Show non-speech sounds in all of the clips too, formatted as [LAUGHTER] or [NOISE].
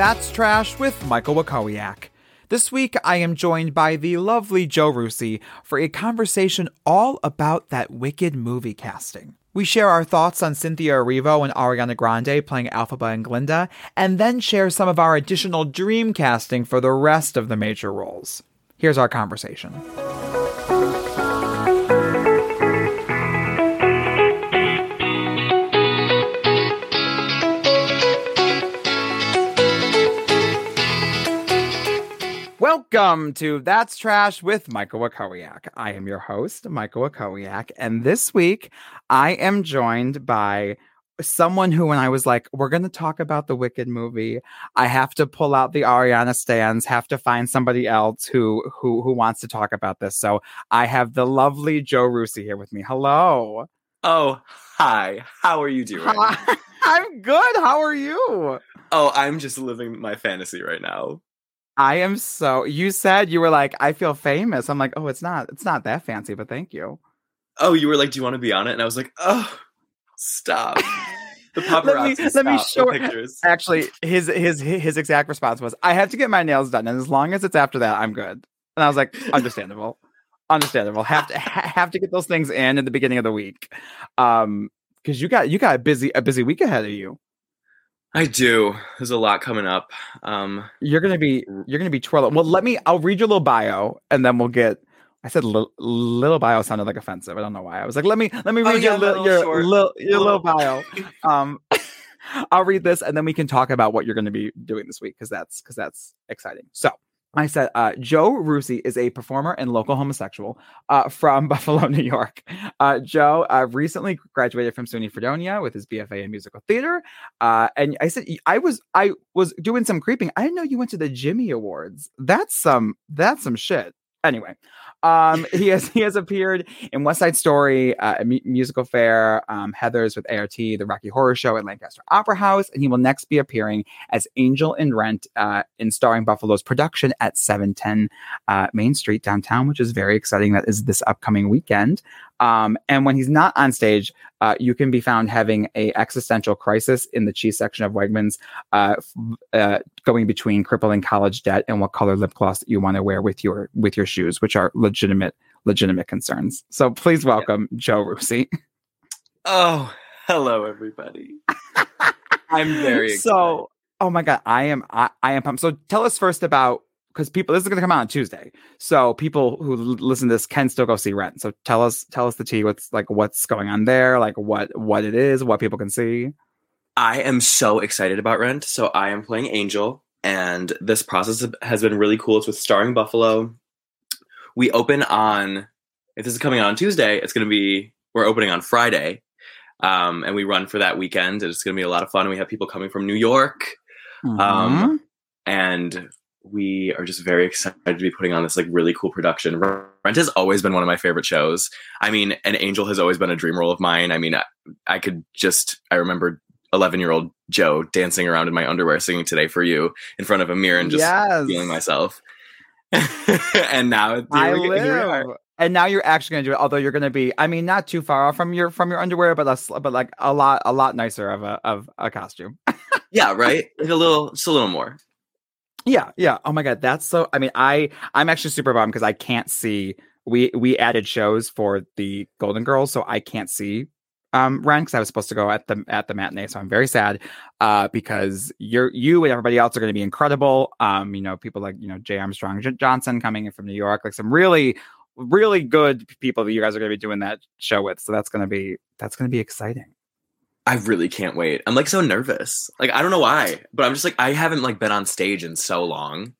That's Trash with Michael Wakowiak. This week, I am joined by the lovely Joe Rusi for a conversation all about that wicked movie casting. We share our thoughts on Cynthia Erivo and Ariana Grande playing Elphaba and Glinda, and then share some of our additional dream casting for the rest of the major roles. Here's our conversation. Welcome to That's Trash with Michael Wakowiak. I am your host, Michael Wakowiak, and this week I am joined by someone who, when I was like, we're going to talk about the Wicked movie, I have to pull out the Ariana stands, have to find somebody else who who who wants to talk about this. So I have the lovely Joe Rusi here with me. Hello. Oh, hi. How are you doing? Hi. [LAUGHS] I'm good. How are you? Oh, I'm just living my fantasy right now. I am so. You said you were like, I feel famous. I'm like, oh, it's not. It's not that fancy, but thank you. Oh, you were like, do you want to be on it? And I was like, oh, stop. [LAUGHS] The paparazzi. let me, let me show pictures. Actually, his his his exact response was, "I have to get my nails done, and as long as it's after that, I'm good." And I was like, "Understandable, understandable. Have to have to get those things in at the beginning of the week, um, because you got you got a busy a busy week ahead of you." I do. There's a lot coming up. Um, you're gonna be you're gonna be twirling. Well, let me. I'll read your little bio, and then we'll get. I said little, little bio sounded like offensive. I don't know why. I was like, let me let me oh, read oh, yeah, your little, your little your little bio. [LAUGHS] Um, [LAUGHS] I'll read this, and then we can talk about what you're going to be doing this week because that's because that's exciting. So. I said, uh, Joe Rusi is a performer and local homosexual uh, from [LAUGHS] Buffalo, New York. Uh, Joe recently graduated from SUNY Fredonia with his BFA in musical theater. Uh, and I said, I was I was doing some creeping. I didn't know you went to the Jimmy Awards. That's some that's some shit. Anyway, um, he has he has appeared in West Side Story, uh, a mu- musical fair, um, Heathers with ART, the Rocky Horror Show at Lancaster Opera House, and he will next be appearing as Angel in Rent uh, in starring Buffalo's production at 710 uh, Main Street downtown, which is very exciting. That is this upcoming weekend. Um, and when he's not on stage, uh, you can be found having a existential crisis in the cheese section of Wegmans, uh, uh, going between crippling college debt and what color lip gloss you want to wear with your with your shoes, which are legitimate legitimate concerns. So please welcome yeah. Joe Rusi. Oh, hello everybody. I'm very [LAUGHS] excited. so. Oh my god, I am I, I am pumped. So tell us first about because people this is going to come out on Tuesday, so people who listen to this can still go see Rent. So tell us, tell us the tea. What's like what's going on there? Like what what it is, what people can see. I am so excited about Rent. So I am playing Angel, and this process has been really cool. It's with starring Buffalo. We open on if this is coming out on Tuesday, it's going to be we're opening on Friday, um, and we run for that weekend. It's going to be a lot of fun. We have people coming from New York. Mm-hmm. Um, and we are just very excited to be putting on this like really cool production. Rent has always been one of my favorite shows. I mean, an Angel has always been a dream role of mine. I mean, I, I could just I remember 11 year old Joe dancing around in my underwear singing "Today for You" in front of a mirror and just yes. feeling myself. [LAUGHS] and now I live. And now you're actually going to do it. Although you're going to be, I mean, not too far off from your from your underwear, but less, but like a lot a lot nicer of a of a costume. [LAUGHS] yeah, right. Like a little, just a little more. Yeah, yeah. Oh my god, that's so. I mean, I I'm actually super bummed because I can't see. We we added shows for the Golden Girls, so I can't see um Rent because I was supposed to go at the at the matinee. So I'm very sad uh because you're you and everybody else are going to be incredible. Um, you know, people like you know Jay Armstrong J- Johnson coming in from New York, like some really really good people that you guys are going to be doing that show with. So that's going to be that's going to be exciting. I really can't wait. I'm like so nervous. Like I don't know why, but I'm just like I haven't like been on stage in so long.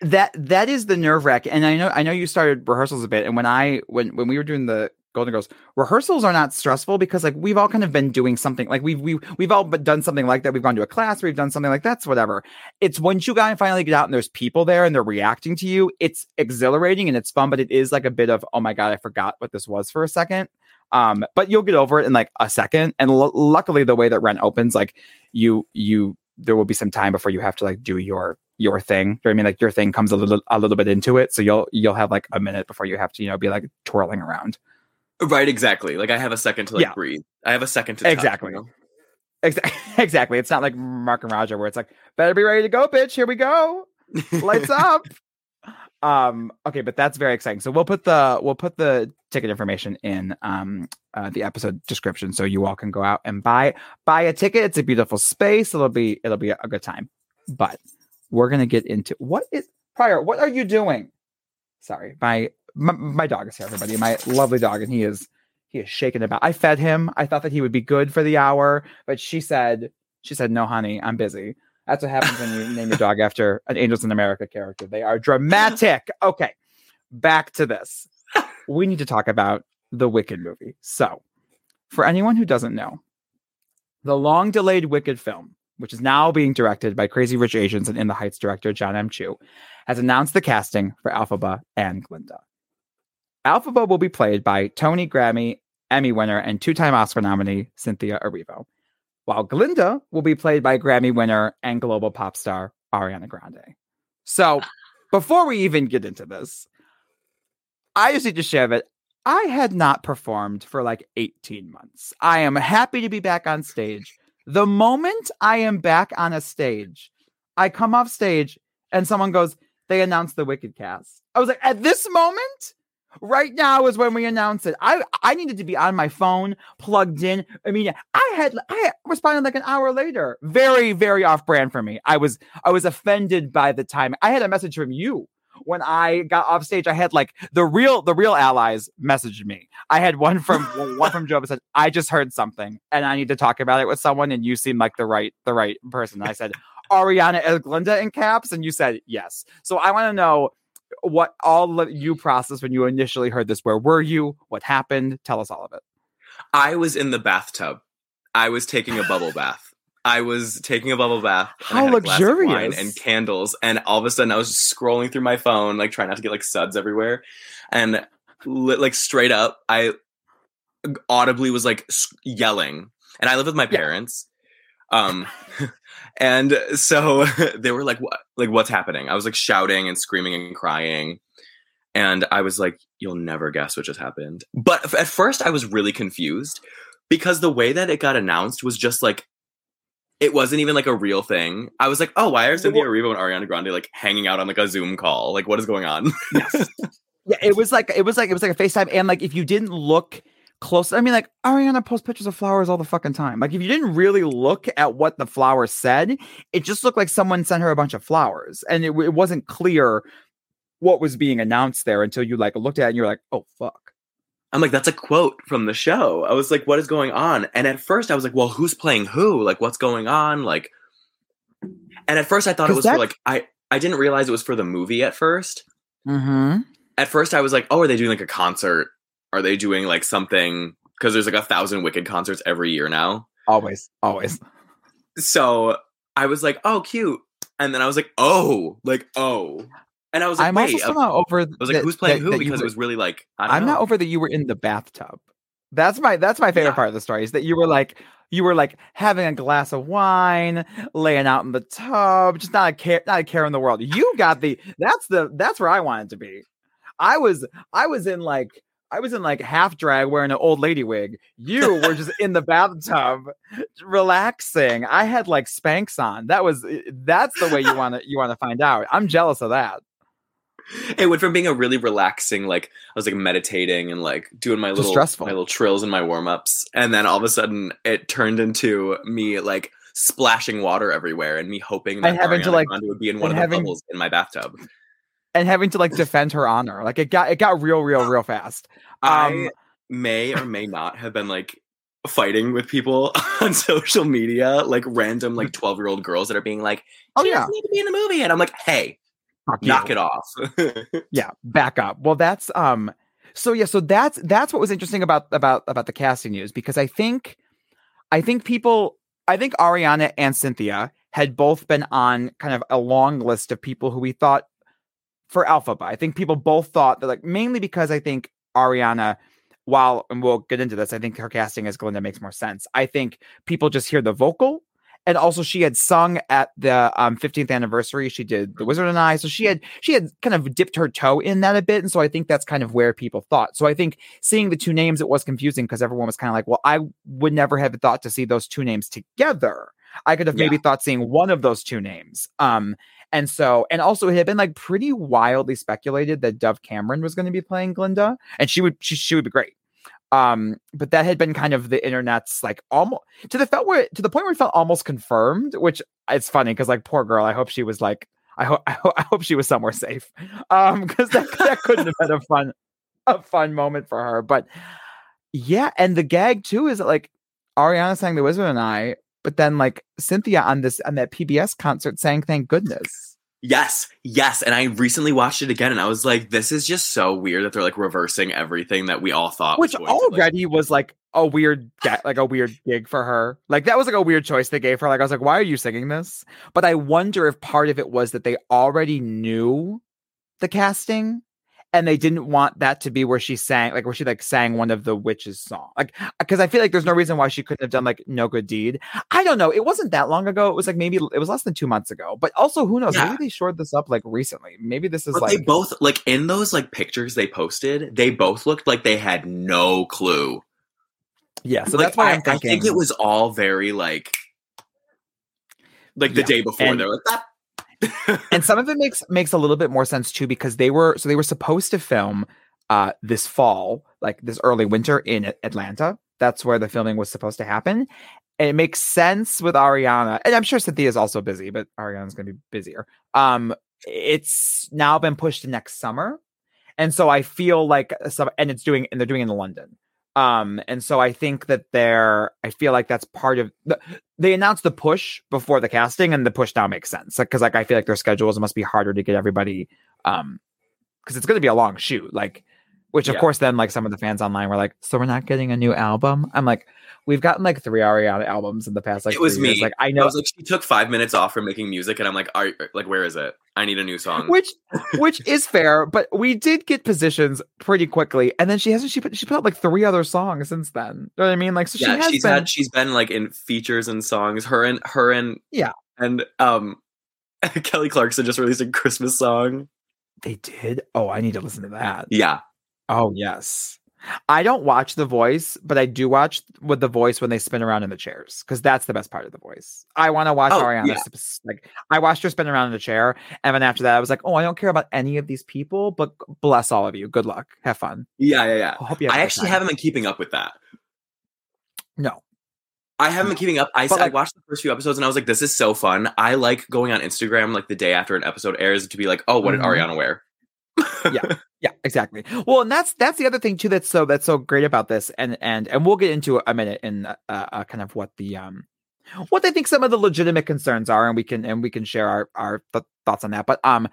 That that is the nerve wrack. And I know I know you started rehearsals a bit. And when I when when we were doing the Golden Girls, rehearsals are not stressful because like we've all kind of been doing something like we've we have we've all done something like that. We've gone to a class, we've done something like that's whatever. It's once you guys finally get out and there's people there and they're reacting to you, it's exhilarating and it's fun, but it is like a bit of oh my god, I forgot what this was for a second. Um, but you'll get over it in like a second. And l- luckily, the way that Rent opens, like you you there will be some time before you have to like do your your thing. You know I mean? Like your thing comes a little a little bit into it, so you'll you'll have like a minute before you have to you know be like twirling around. Right, exactly. Like I have a second to like yeah. breathe. I have a second to exactly. Touch, you know? [LAUGHS] Exactly. It's not like Mark and Roger where it's like, better be ready to go, bitch. Here we go. Lights [LAUGHS] up. Um, okay, but that's very exciting. So we'll put the we'll put the ticket information in um uh, the episode description so you all can go out and buy buy a ticket. It's a beautiful space. It'll be it'll be a good time. But we're gonna get into what is prior. What are you doing? Sorry, my my, my dog is here, everybody. My lovely dog, and he is he is shaking about. I fed him. I thought that he would be good for the hour, but she said she said no, honey, I'm busy. That's what happens when you name your dog after an Angels in America character. They are dramatic. [LAUGHS] Okay, back to this. We need to talk about the Wicked movie. So, for anyone who doesn't know, the long delayed Wicked film, which is now being directed by Crazy Rich Asians and In the Heights director John M. Chu, has announced the casting for Elphaba and Glinda. Elphaba will be played by Tony Grammy Emmy winner and two time Oscar nominee Cynthia Erivo while Glinda will be played by Grammy winner and global pop star Ariana Grande. So, ah. before we even get into this, I just need to share that I had not performed for like 18 months. I am happy to be back on stage. The moment I am back on a stage, I come off stage and someone goes, They announced the Wicked cast. I was like, At this moment, Right now is when we announce it. I I needed to be on my phone, plugged in. I mean, I had I responded like an hour later. Very very off brand for me. I was I was offended by the time. I had a message from you when I got off stage. I had like the real the real allies messaged me. I had one from [LAUGHS] one from Joe said, "I just heard something and I need to talk about it with someone." And you seem like the right the right person. And I said. Ariana and Glinda in caps, and you said yes. So I want to know what all of you processed when you initially heard this. Where were you? What happened? Tell us all of it. I was in the bathtub. I was taking a bubble [LAUGHS] bath. I was taking a bubble bath. How luxurious! and candles, and all of a sudden I was scrolling through my phone, like trying not to get like suds everywhere, and like straight up, I audibly was like yelling. And I live with my parents. Yeah. Um, [LAUGHS] and so [LAUGHS] they were like, "What? Like, what's happening?" I was like shouting and screaming and crying, and I was like, "You'll never guess what just happened." But at first, I was really confused because the way that it got announced was just like it wasn't even like a real thing. I was like, "Oh, why are Cynthia Erivo and Ariana Grande like hanging out on like a Zoom call? Like, what is going on?" yes. [LAUGHS] Yeah, it was like it was like it was like a FaceTime, and like if you didn't look close. I mean, like Ariana posts pictures of flowers all the fucking time. Like if you didn't really look at what the flowers said, it just looked like someone sent her a bunch of flowers, and it, it wasn't clear what was being announced there until you like looked at it and you're like, oh fuck. I'm like, that's a quote from the show. I was like, what is going on? And at first I was like, well, who's playing who? Like, what's going on? Like, and at first I thought it was for like, I, I didn't realize it was for the movie at 1st mm-hmm. At first I was like, oh, are they doing like a concert are they doing like something because there's like a thousand wicked concerts every year now always always so i was like oh cute and then i was like oh like oh and i was like i'm wait also uh, over i was like who's playing that, who because were, it was really like i'm know. not over that you were in the bathtub that's my that's my favorite yeah. part of the story is that you were like you were like having a glass of wine, laying out in the tub, just not a care, not a care in the world. You got the that's the that's where I wanted to be. I was I was in like I was in like half drag wearing an old lady wig. You were just in the bathtub relaxing. I had like Spanx on. That was eh, that's the way you [LAUGHS] want to you want to find out. I'm jealous of that. It went from being a really relaxing, like I was like meditating and like doing my little my little trills and my warm ups, and then all of a sudden it turned into me like splashing water everywhere and me hoping that having Ariana to like would be in one of having, the bubbles in my bathtub and having to like defend her honor. Like it got it got real, real, real fast. Um, I may or may not have been like fighting with people [LAUGHS] on social media, like random like mm. twelve year old girls that are being like, "Oh yeah, need to be in the movie," and I'm like, "Hey, Fuck knock you. it off." [LAUGHS] yeah, back up. Well, that's um. So yeah, so that's that's what was interesting about about about the casting news because I think, I think people, I think Ariana and Cynthia had both been on kind of a long list of people who we thought for Elphaba. I think people both thought that, like, mainly because I think Ariana, while, and we'll get into this, I think her casting as Glinda makes more sense. I think people just hear the vocal and also she had sung at the um, 15th anniversary. She did The Wizard and I, so she had she had kind of dipped her toe in that a bit, and so I think that's kind of where people thought. So I think seeing the two names, it was confusing because everyone was kind of like, "Well, I would never have thought to see those two names together." I could have maybe yeah. thought seeing one of those two names. Um, and so, and also, it had been like pretty wildly speculated that Dove Cameron was going to be playing Glinda, and she would she, she would be great. Um, but that had been kind of the internet's like almost to the felt where to the point where it felt almost confirmed, which it's funny because like poor girl, I hope she was like I hope [LAUGHS] I, ho- I hope she was somewhere safe. Um, because that that couldn't have been a fun a fun moment for her. But yeah, and the gag too is that like Ariana sang The Wizard and I but then like Cynthia on this on that PBS concert saying thank goodness. Yes, yes. And I recently watched it again and I was like, this is just so weird that they're like reversing everything that we all thought Which was already like- was like a weird like a weird gig for her. Like that was like a weird choice they gave her. Like I was like, why are you singing this? But I wonder if part of it was that they already knew the casting and they didn't want that to be where she sang like where she like sang one of the witches song like uh, because i feel like there's no reason why she couldn't have done like no good deed i don't know it wasn't that long ago it was like maybe it was less than two months ago but also who knows yeah. maybe they shored this up like recently maybe this is but like they both like in those like pictures they posted they both looked like they had no clue yeah so like, that's why I, i think it was all very like like the yeah. day before and, they're like that and some of it makes makes a little bit more sense too because they were so they were supposed to film uh this fall, like this early winter in Atlanta. That's where the filming was supposed to happen. And it makes sense with Ariana. And I'm sure Cynthia is also busy, but Ariana's going to be busier. Um it's now been pushed to next summer. And so I feel like some and it's doing and they're doing it in London. Um, and so I think that they're, I feel like that's part of the, they announced the push before the casting and the push now makes sense. Like, cause like, I feel like their schedules must be harder to get everybody, um, cause it's going to be a long shoot. Like, which of yeah. course then like some of the fans online were like, so we're not getting a new album. I'm like, we've gotten like three Ariana albums in the past like it was me. Years. Like I know, I was like she took five minutes off from making music, and I'm like, are like where is it? I need a new song. Which [LAUGHS] which is fair, but we did get positions pretty quickly, and then she hasn't she put she put out like three other songs since then. You know what I mean? Like so yeah, she has she's been, had she's been like in features and songs. Her and her and yeah, and um [LAUGHS] Kelly Clarkson just released a Christmas song. They did. Oh, I need to listen to that. Yeah. Oh yes. I don't watch The Voice, but I do watch with The Voice when they spin around in the chairs because that's the best part of The Voice. I want to watch oh, Ariana. Yeah. Like I watched her spin around in the chair, and then after that, I was like, "Oh, I don't care about any of these people, but bless all of you. Good luck. Have fun." Yeah, yeah, yeah. I, hope you I actually time. haven't been keeping up with that. No, I haven't been keeping up. I, like, I, watched the first few episodes and I was like, this is so fun. I like going on Instagram like the day after an episode airs to be like, oh, what did mm-hmm. Ariana wear? Yeah, yeah, exactly. Well, and that's that's the other thing too that's so that's so great about this, and and and we'll get into a minute in uh, uh, kind of what the um what I think some of the legitimate concerns are, and we can and we can share our our th- thoughts on that. But um,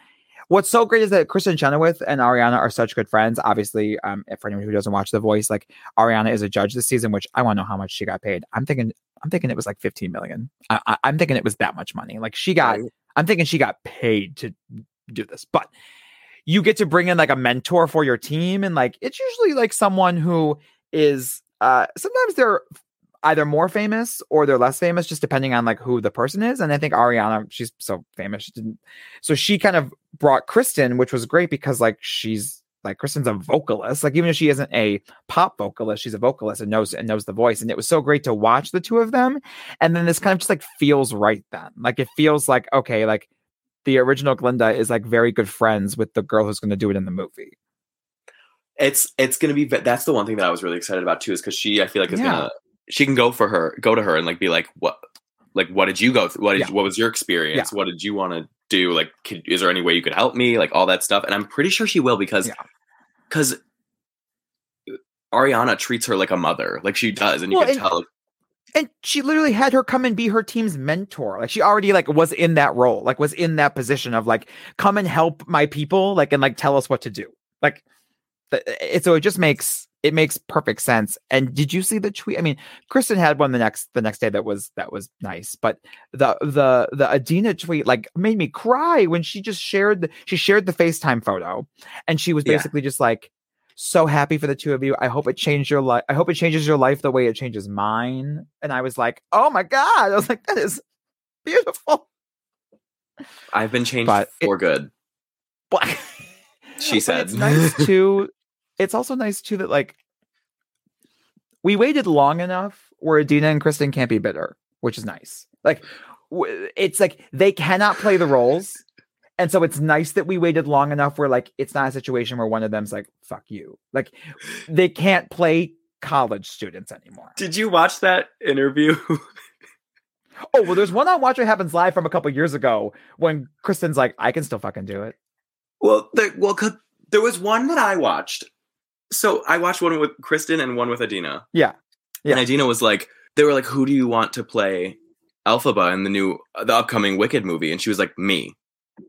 what's so great is that Kristin Chenoweth and Ariana are such good friends. Obviously, um, for anyone who doesn't watch The Voice, like Ariana is a judge this season, which I want to know how much she got paid. I'm thinking, I'm thinking it was like 15 million. I, am thinking it was that much money. Like she got. I'm thinking she got paid to do this, but you get to bring in like a mentor for your team and like it's usually like someone who is uh sometimes they're either more famous or they're less famous just depending on like who the person is and i think ariana she's so famous she didn't so she kind of brought Kristin which was great because like she's like Kristin's a vocalist like even if she isn't a pop vocalist she's a vocalist and knows and knows the voice and it was so great to watch the two of them and then this kind of just like feels right then like it feels like okay like the original Glinda is like very good friends with the girl who's going to do it in the movie. It's it's going to be that's the one thing that I was really excited about too is because she I feel like is yeah. gonna she can go for her go to her and like be like what like what did you go through what did yeah. what was your experience yeah. what did you want to do like could, is there any way you could help me like all that stuff and I'm pretty sure she will because because Ariana treats her like a mother like she does and you well, can and, tell and she literally had her come and be her team's mentor. Like she already like was in that role like was in that position of like come and help my people like and like tell us what to do. Like it, so it just makes it makes perfect sense. And did you see the tweet? I mean Kristin had one the next the next day that was that was nice but the the the Idina tweet like made me cry when she just shared the, she shared the facetime photo and she was basically yeah. just like so happy for the two of you. I hope it changed your life. I hope it changes your life the way it changes mine. And I was like, oh my God. I was like, that is beautiful. I've been changed but for it, good. But, [LAUGHS] she said. it's nice [LAUGHS] too. It's also nice too that like we waited long enough where Idina and Kristin can't be bitter, which is nice. Like it's like they cannot play the roles. And so it's nice that we waited long enough where like it's not a situation where one of them's like, fuck you. Like they can't play college students anymore. Did you watch that interview? [LAUGHS] oh, well, there's one on Watch What Happens Live from a couple years ago when Kristin's like, I can still fucking do it. Well, there, well, there was one that I watched. So I watched one with Kristin and one with Idina. Yeah. Yeah. And Idina was like, they were like, who do you want to play Elphaba in the new, the upcoming Wicked movie? And she was like, me,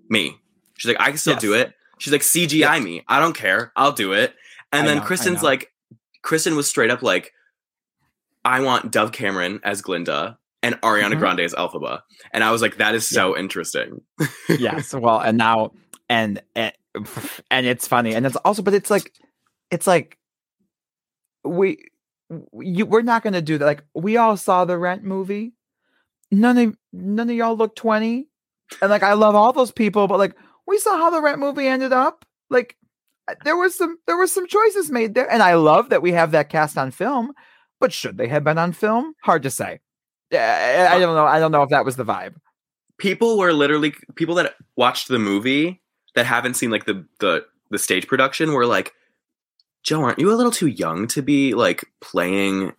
me. She's like, I can still yes. do it. She's like, CGI yes. me. I don't care. I'll do it. And I then know, Kristin's like, Kristin was straight up like, I want Dove Cameron as Glinda and Ariana mm-hmm. Grande as Elphaba. And I was like, that is so yeah. interesting. [LAUGHS] yes. Well, and now, and, and, and it's funny. And it's also, but it's like, it's like, we, you, we're not going to do that. Like, we all saw the Rent movie. None of, none of y'all look 20. And like, I love all those people, but like, we saw how the Rent movie ended up. Like, there was some there were some choices made there, and I love that we have that cast on film. But should they have been on film? Hard to say. I, I don't know. I don't know if that was the vibe. People were literally people that watched the movie that haven't seen like the the the stage production were like, Joe, aren't you a little too young to be like playing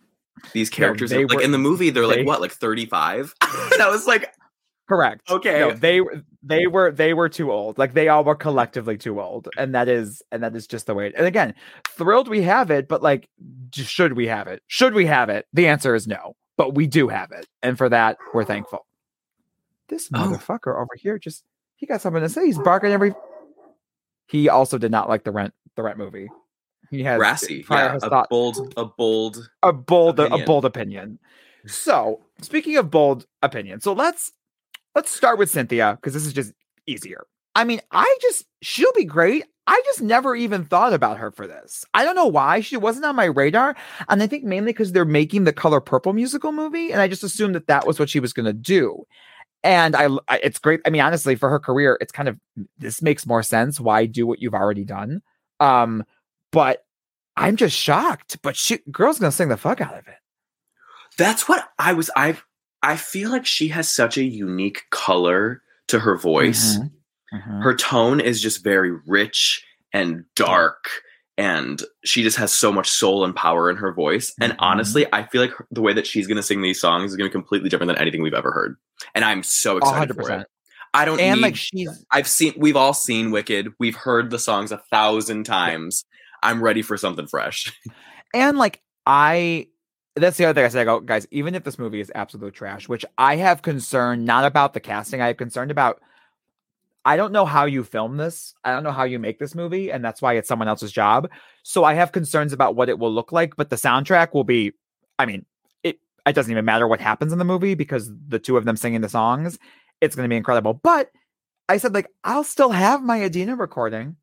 these characters? No, like were, in the movie, they're they, like what, like thirty five? [LAUGHS] and I was like, Correct. Okay. No, they they were they were too old. Like they all were collectively too old, and that is and that is just the way. And again, thrilled we have it, but like, should we have it? Should we have it? The answer is no. But we do have it, and for that we're thankful. This oh. motherfucker over here just he got something to say. He's barking every. He also did not like the rent the rent movie. He has Brassy, yeah, a thought, bold, a bold, a bold, opinion. a bold opinion. So, speaking of bold opinion, so let's let's start with Cynthia because this is just easier. I mean, I just, she'll be great. I just never even thought about her for this. I don't know why she wasn't on my radar. And I think mainly because they're making the Color Purple musical movie. And I just assumed that that was what she was going to do. And I, I, it's great. I mean, honestly, for her career, it's kind of, this makes more sense. Why do what you've already done? Um, but I'm just shocked. But she, girl's going to sing the fuck out of it. That's what I was, I've, I feel like she has such a unique color to her voice. Mm-hmm. Mm-hmm. Her tone is just very rich and dark and she just has so much soul and power in her voice. And mm-hmm. honestly, I feel like the way that she's going to sing these songs is going to be completely different than anything we've ever heard. And I'm so excited 100%. for it. I don't and need, like she's I've seen we've all seen Wicked. We've heard the songs a thousand times. I'm ready for something fresh. And like I that's the other thing I said. I go, guys, even if this movie is absolute trash, which I have concern not about the casting, I have concerned about. I don't know how you film this. I don't know how you make this movie, and that's why it's someone else's job. So I have concerns about what it will look like. But the soundtrack will be. I mean, it it doesn't even matter what happens in the movie because the two of them singing the songs, it's going to be incredible. But I said like I'll still have my Idina recording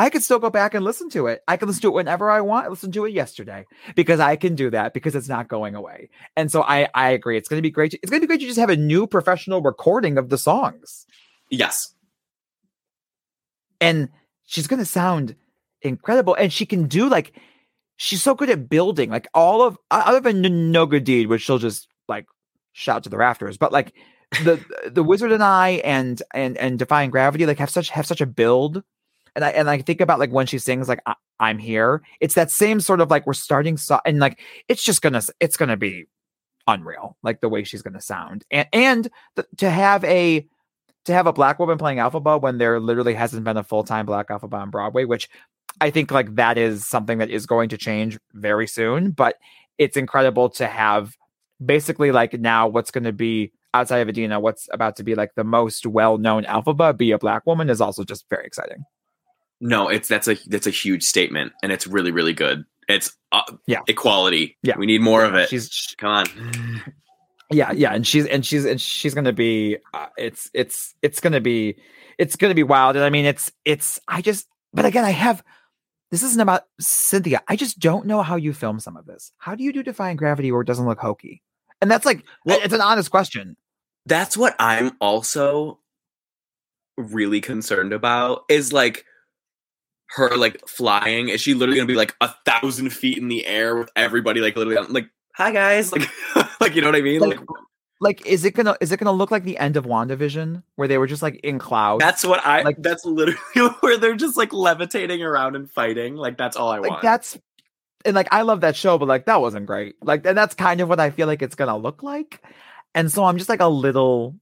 I could still go back and listen to it. I can listen to it whenever I want. I listened to it yesterday because I can do that because it's not going away. And so I I agree. It's going to be great. To, it's going to be great to just have a new professional recording of the songs. Yes. And she's going to sound incredible and she can do like she's so good at building like all of other than No Good Deed which she'll just like shout to the rafters but like the [LAUGHS] the Wizard and I and and and Defying Gravity like have such have such a build and I and I think about like when she sings like I, am here. It's that same sort of like we're starting so and like it's just gonna it's gonna be unreal like the way she's gonna sound and and the, to have a to have a black woman playing Elphaba when there literally hasn't been a full time black Elphaba on Broadway, which I think like that is something that is going to change very soon. But it's incredible to have basically like now what's going to be outside of Idina, what's about to be like the most well known Elphaba be a black woman is also just very exciting. No, it's that's a that's a huge statement, and it's really really good. It's uh, yeah equality. Yeah, we need more yeah, of it. She's come on. Yeah, yeah, and she's and she's and she's gonna be. Uh, it's it's it's gonna be it's gonna be wild. And I mean, it's it's. I just, but again, I have. This isn't about Cynthia. I just don't know how you film some of this. How do you do Defying Gravity where it doesn't look hokey? And that's like, well, it's an honest question That's what I'm also really concerned about is like her like flying. Is she literally gonna be like a thousand feet in the air with everybody like literally like hi guys [LAUGHS] like like you know what I mean? Like, like, like is it gonna is it gonna look like the end of WandaVision where they were just like in clouds? That's what I like. That's literally [LAUGHS] where they're just like levitating around and fighting. Like that's all I like, want. That's and like I love that show, but like that wasn't great. Like and that's kind of what I feel like it's gonna look like. And so I'm just like a little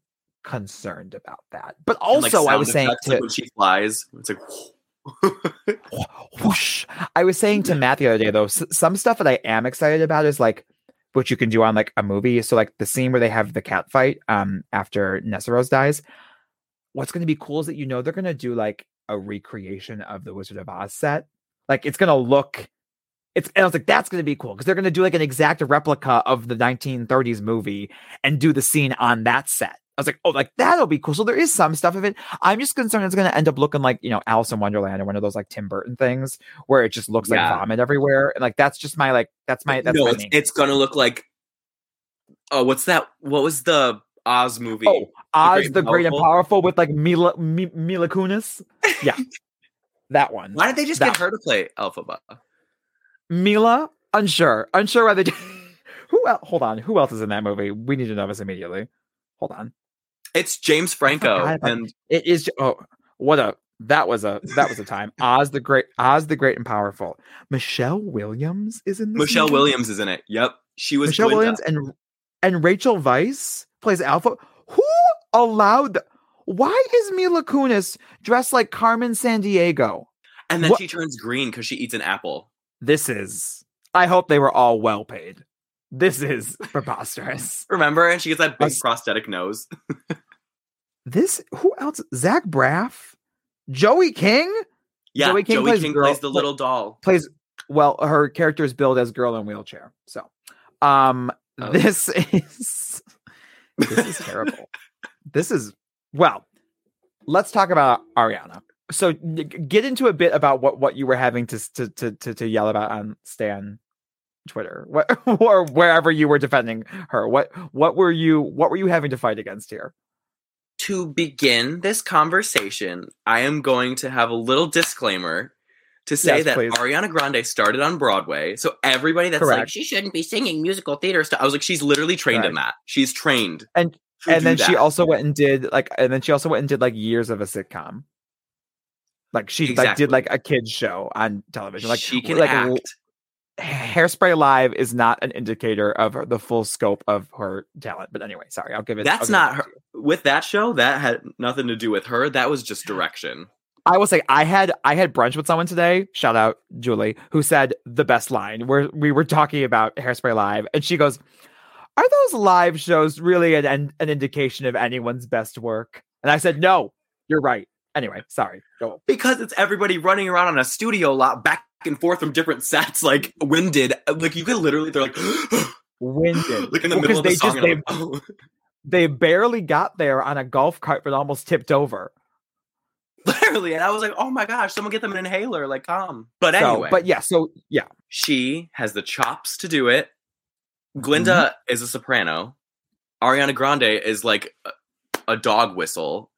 concerned about that. But also, like I was saying to, like when she flies, it's like [LAUGHS] whoosh. I was saying to Matt the other day though, s- some stuff that I am excited about is like what you can do on like a movie. So like the scene where they have the cat fight um after Nessarose dies. What's going to be cool is that you know they're going to do like a recreation of the Wizard of Oz set. Like it's going to look it's and I was like, that's gonna be cool because they're gonna do like an exact replica of the 1930s movie and do the scene on that set. I was like, oh, like that'll be cool. So there is some stuff of it. I'm just concerned it's gonna end up looking like you know Alice in Wonderland or one of those like Tim Burton things where it just looks yeah. like vomit everywhere. And like that's just my like that's my that's no, my it's, it's gonna look like oh, what's that? What was the Oz movie? Oh, Oz the Great, the Great and Powerful with like Mila M- Mila Kunis. Yeah, [LAUGHS] that one. Why did they just that get her to play Elphaba? Mila, unsure, unsure whether. [LAUGHS] Who else? Hold on. Who else is in that movie? We need to know this immediately. Hold on. It's James Franco, and it is. Oh, what a that was a that was a time. Oz the Great, Oz the Great and Powerful. Michelle Williams is in this. Michelle movie? Williams is in it. Yep, she was Michelle. Williams and and Rachel Weisz plays Alpha. Who allowed? The, why is Mila Kunis dressed like Carmen Sandiego? And then what? she turns green because she eats an apple. This is. I hope they were all well paid. This is [LAUGHS] preposterous. Remember, and she gets that big prosthetic nose. [LAUGHS] this who else? Zach Braff, Joey King. Yeah, Joey King, Joey plays, King girl, plays the little doll. Plays well. Her character is billed as girl in wheelchair. So, um, oh. this [LAUGHS] is this is terrible. this is well. Let's talk about Ariana so get into a bit about what what you were having to to to to, to yell about on Stan Twitter, what [LAUGHS] or wherever you were defending her. What what were you what were you having to fight against here? To begin this conversation, I am going to have a little disclaimer to say yes, that please. Ariana Grande started on Broadway. So everybody that's Correct. like she shouldn't be singing musical theater stuff, I was like, she's literally trained Correct. in that. She's trained, and and then that. she also went and did like, and then she also went and did like years of a sitcom. Like she exactly. like did like a kids show on television. Like she can like act. Hairspray Live is not an indicator of the full scope of her talent. But anyway, sorry, I'll give it. That's give not it her. With that show, that had nothing to do with her. That was just direction. I will say I had I had brunch with someone today. Shout out Julie, who said the best line where we were talking about Hairspray Live, and she goes, "Are those live shows really an an indication of anyone's best work?" And I said, "No, you're right. Anyway, sorry. Because it's everybody running around on a studio lot back and forth from different sets, like winded. Like you could literally, they're like [GASPS] winded. like in the well, middle of the they song. Just, they, like, [LAUGHS] oh. they barely got there on a golf cart, but almost tipped over. Literally, and I was like, "Oh my gosh, someone get them an inhaler!" Like, calm. But anyway, so, but yeah, so yeah, she has the chops to do it. Glinda mm-hmm. is a soprano. Ariana Grande is like a, dog whistle.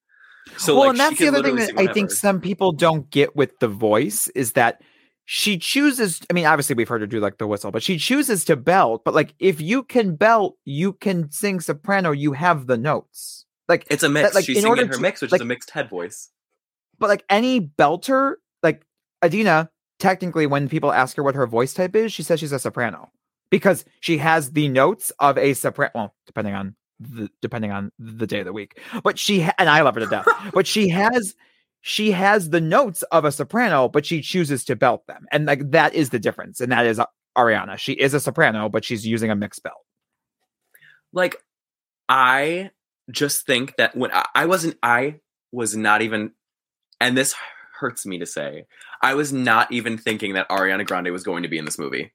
So well, like, and that's the other thing that I think some people don't get with the voice is that she chooses. I mean, obviously we've heard her do like the whistle, but she chooses to belt. But like, if you can belt, you can sing soprano. You have the notes. Like it's a mix. That, like, She's in order her to, mix, which like, is a mixed head voice. But like any belter, like Idina, technically, when people ask her what her voice type is, she says she's a soprano because she has the notes of a soprano. Well, depending on the, depending on the day of the week. But she ha- and I love her to death. but she [LAUGHS] has she has the notes of a soprano, but she chooses to belt them, and like that is the difference. And that is uh, Ariana. She is a soprano, but she's using a mixed belt. Like I just think that when I, I wasn't, I was not even, and this hurts me to say, I was not even thinking that Ariana Grande was going to be in this movie.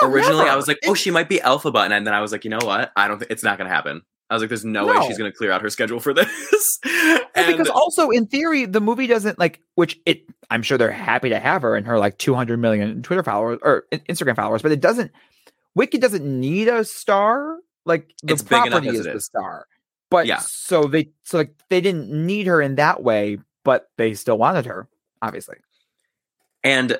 No, Originally, never. I was like, "Oh, she might be Elphaba," and then I was like, "You know what? I don't. think it's not going to happen." I was like, "There's no, no. way she's going to clear out her schedule for this." [LAUGHS] and, because also, in theory, the movie doesn't like, which it. I'm sure they're happy to have her and her like 200 million Twitter followers or Instagram followers, but it doesn't. Wicked doesn't need a star. Like the it's property is the star. But yeah. so they so like they didn't need her in that way, but they still wanted her, obviously. And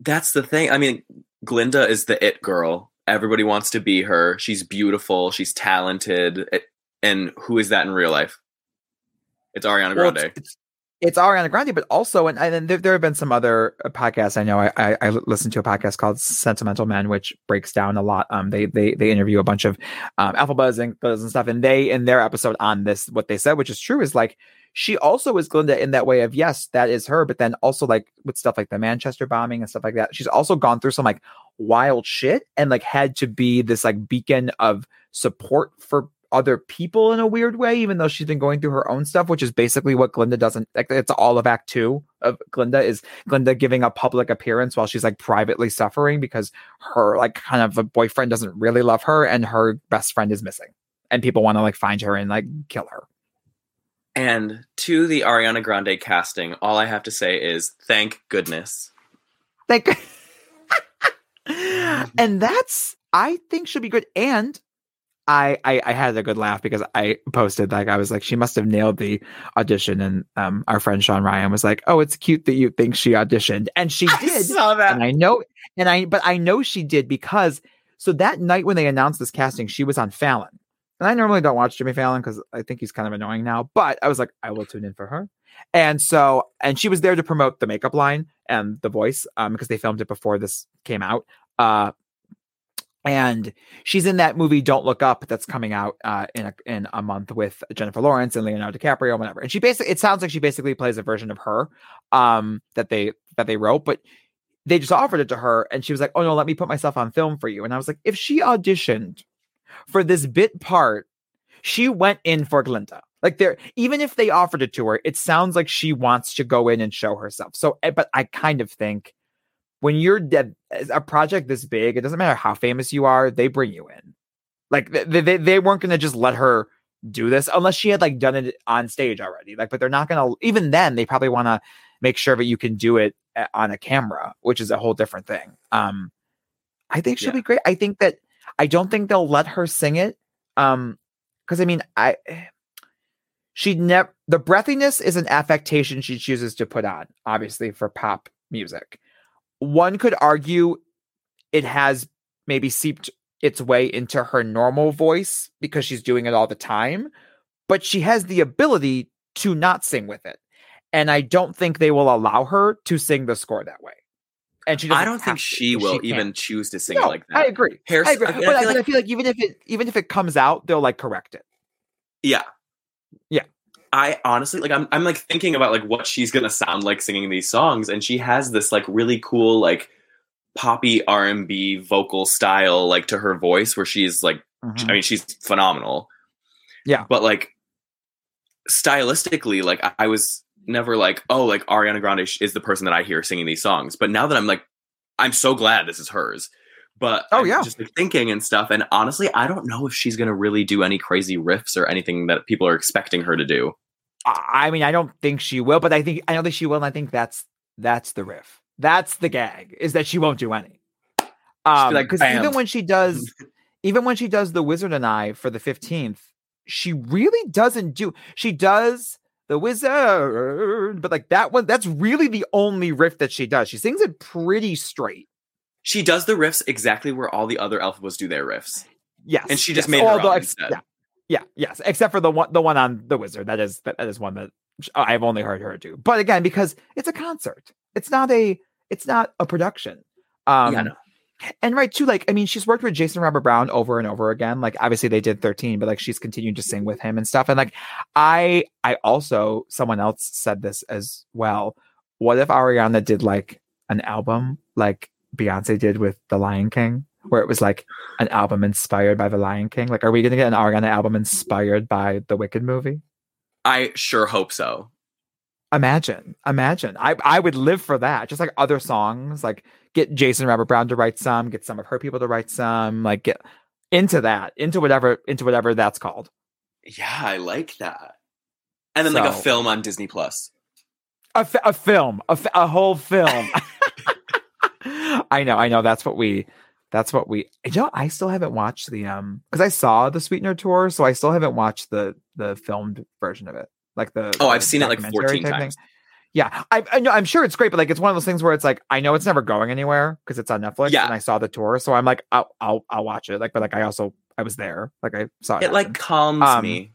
that's the thing. I mean, Glinda is the it girl. Everybody wants to be her. She's beautiful. She's talented. And who is that in real life? It's Ariana Grande. Well, it's, it's Ariana Grande, but also, and, and there, there have been some other uh, podcasts. I know I, I, I listened to a podcast called Sentimental Men, which breaks down a lot. Um, they they they interview a bunch of um Buzz and Buzz and stuff, and they in their episode on this, what they said, which is true, is like she also is Glinda in that way of yes, that is her, but then also like with stuff like the Manchester bombing and stuff like that, she's also gone through some like wild shit and like had to be this like beacon of support for other people in a weird way, even though she's been going through her own stuff, which is basically what Glinda doesn't. Like, it's all of Act Two of Glinda is Glinda giving a public appearance while she's like privately suffering because her like kind of a boyfriend doesn't really love her and her best friend is missing, and people want to like find her and like kill her. And to the Ariana Grande casting, all I have to say is thank goodness. Thank. [LAUGHS] and that's I think should be good. And I, I, I had a good laugh because I posted like I was like she must have nailed the audition and um our friend Sean Ryan was like oh it's cute that you think she auditioned and she did. saw that. And I know and I but I know she did because so that night when they announced this casting she was on Fallon. And I normally don't watch Jimmy Fallon because I think he's kind of annoying now but I was like I will tune in for her. And so and she was there to promote the makeup line and the voice um because they filmed it before this came out. Uh and she's in that movie Don't Look Up that's coming out uh, in a, in a month with Jennifer Lawrence and Leonardo DiCaprio, whatever. And she basically, it sounds like she basically plays a version of her um, that they that they wrote, but they just offered it to her, and she was like, "Oh no, let me put myself on film for you." And I was like, if she auditioned for this bit part, she went in for Glinda. Like there, even if they offered it to her, it sounds like she wants to go in and show herself. So, eh, but I kind of think when you're dead a project this big it doesn't matter how famous you are they bring you in. Like they, they, they weren't going to just let her do this unless she had like done it on stage already like but they're not going to even then they probably want to make sure that you can do it eh, on a camera which is a whole different thing. Um i think she'll yeah. be great. I think that i don't think they'll let her sing it um because i mean i she never the breathiness is an affectation she chooses to put on obviously for pop music one could argue it has maybe seeped its way into her normal voice because she's doing it all the time, but she has the ability to not sing with it. And I don't think they will allow her to sing the score that way. And she I don't think she will she even choose to sing no, like that. I agree. Hair, I agree. I but, I, like, I feel like even if it even if it comes out, they'll like correct it. Yeah. I honestly like I'm I'm like thinking about like what she's gonna sound like singing these songs, and she has this like really cool like poppy R and B vocal style like to her voice where she's like mm-hmm. I mean she's phenomenal. Yeah. But like stylistically, like I, I was never like, oh, like Ariana Grande is the person that I hear singing these songs. But now that I'm like, I'm so glad this is hers. But oh yeah, just like thinking and stuff. And honestly, I don't know if she's gonna really do any crazy riffs or anything that people are expecting her to do. I mean, I don't think she will, but I think I don't think she will. And I think that's that's the riff. That's the gag is that she won't do any. Um, because like, even when she does, [LAUGHS] even when she does the Wizard and I for the fifteenth, she really doesn't do. She does the wizard, but like that one, that's really the only riff that she does. She sings it pretty straight. She does the riffs exactly where all the other Elphabas do their riffs. Yes, and she just yes. made it ex- yeah, yeah, yes, except for the one, the one on the wizard. That is that is one that I've only heard her do. But again, because it's a concert, it's not a it's not a production. Um, yeah, no. And right too, like I mean, she's worked with Jason Robert Brown over and over again. Like obviously they did 13, but like she's continued to sing with him and stuff. And like I I also someone else said this as well. What if Ariana did like an album like Beyonce did with The Lion King, where it was like an album inspired by The Lion King? Like, are we gonna get an Ariana album inspired by the Wicked movie? I sure hope so. Imagine, imagine. I I would live for that. Just like other songs, like get Jason Robert Brown to write some, get some of her people to write some, like get into that, into whatever, into whatever that's called. Yeah, I like that. And then so, like a film on Disney Plus. A, fi- a film, a, fi- a whole film. [LAUGHS] [LAUGHS] I know, I know. That's what we that's what we you know i still haven't watched the um because i saw the sweetener tour so i still haven't watched the the filmed version of it. Like the oh i've seen it like 14 times thing. yeah I, I know i'm sure it's great but like it's one of those things where it's like i know it's never going anywhere because it's on netflix yeah. and i saw the tour so i'm like I'll, I'll i'll watch it like but like i also i was there like i saw it it like calms um, me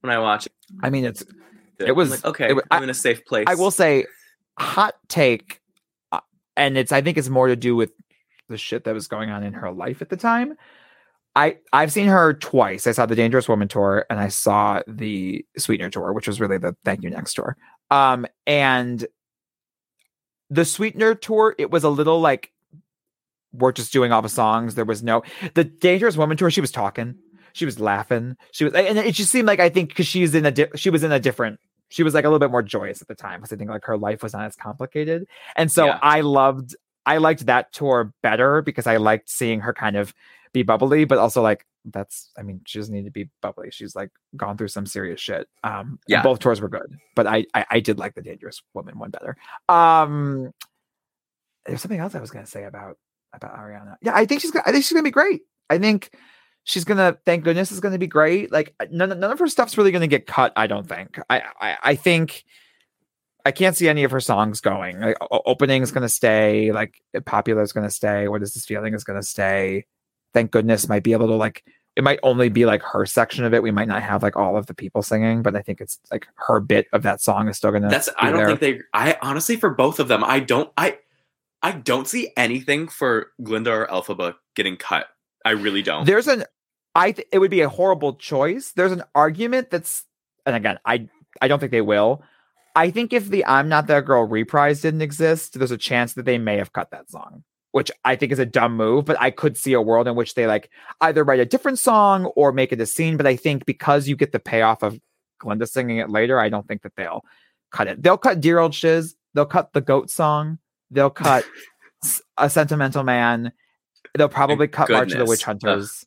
when i watch it. I mean it's it was like, okay it, i'm I, in a safe place. i will say hot take and it's i think it's more to do with the shit that was going on in her life at the time. I I've seen her twice. I saw the Dangerous Woman tour and I saw the Sweetener tour, which was really the Thank You Next tour. Um, and the Sweetener tour, it was a little like we're just doing all the songs. There was no the Dangerous Woman tour. She was talking, she was laughing, she was, and it just seemed like I think because she's in a di- she was in a different. She was like a little bit more joyous at the time because I think like her life was not as complicated, and so yeah. I loved I liked that tour better because I liked seeing her kind of be bubbly, but also like that's I mean, she doesn't need to be bubbly. She's like gone through some serious shit. Um yeah, both tours were good, but I, I I did like the dangerous woman one better. Um there's something else I was gonna say about about Ariana. Yeah, I think she's gonna I think she's gonna be great. I think she's gonna thank goodness is gonna be great. Like uh, none, none of her stuff's really gonna get cut, I don't think. I I, I think I can't see any of her songs going. Like, opening is going to stay. Like uh, popular is going to stay. What is this feeling is going to stay. Thank goodness might be able to like. It might only be like her section of it. We might not have like all of the people singing, but I think it's like her bit of that song is still going to. That's. I don't there. think they. I honestly, for both of them, I don't. I. I don't see anything for Glinda or Elphaba getting cut. I really don't. There's an. I. Th- it would be a horrible choice. There's an argument that's, and again, I. I don't think they will I think if the I'm Not That Girl reprise didn't exist, there's a chance that they may have cut that song, which I think is a dumb move, but I could see a world in which they like either write a different song or make it a scene. But I think because you get the payoff of Glinda singing it later, I don't think that they'll cut it. They'll cut Dear Old Shiz, they'll cut the goat song, they'll cut [LAUGHS] a sentimental man, they'll probably cut Goodness. March of the Witch Hunters.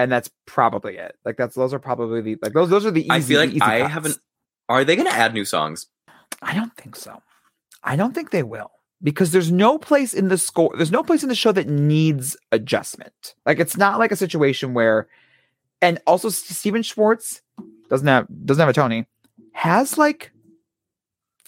And that's probably it. Like that's those are probably the like those those are the easy. I feel like I cuts. haven't are they going to add new songs? I don't think so. I don't think they will because there's no place in the score, there's no place in the show that needs adjustment. Like it's not like a situation where, and also Stephen Schwartz doesn't have doesn't have a Tony, has like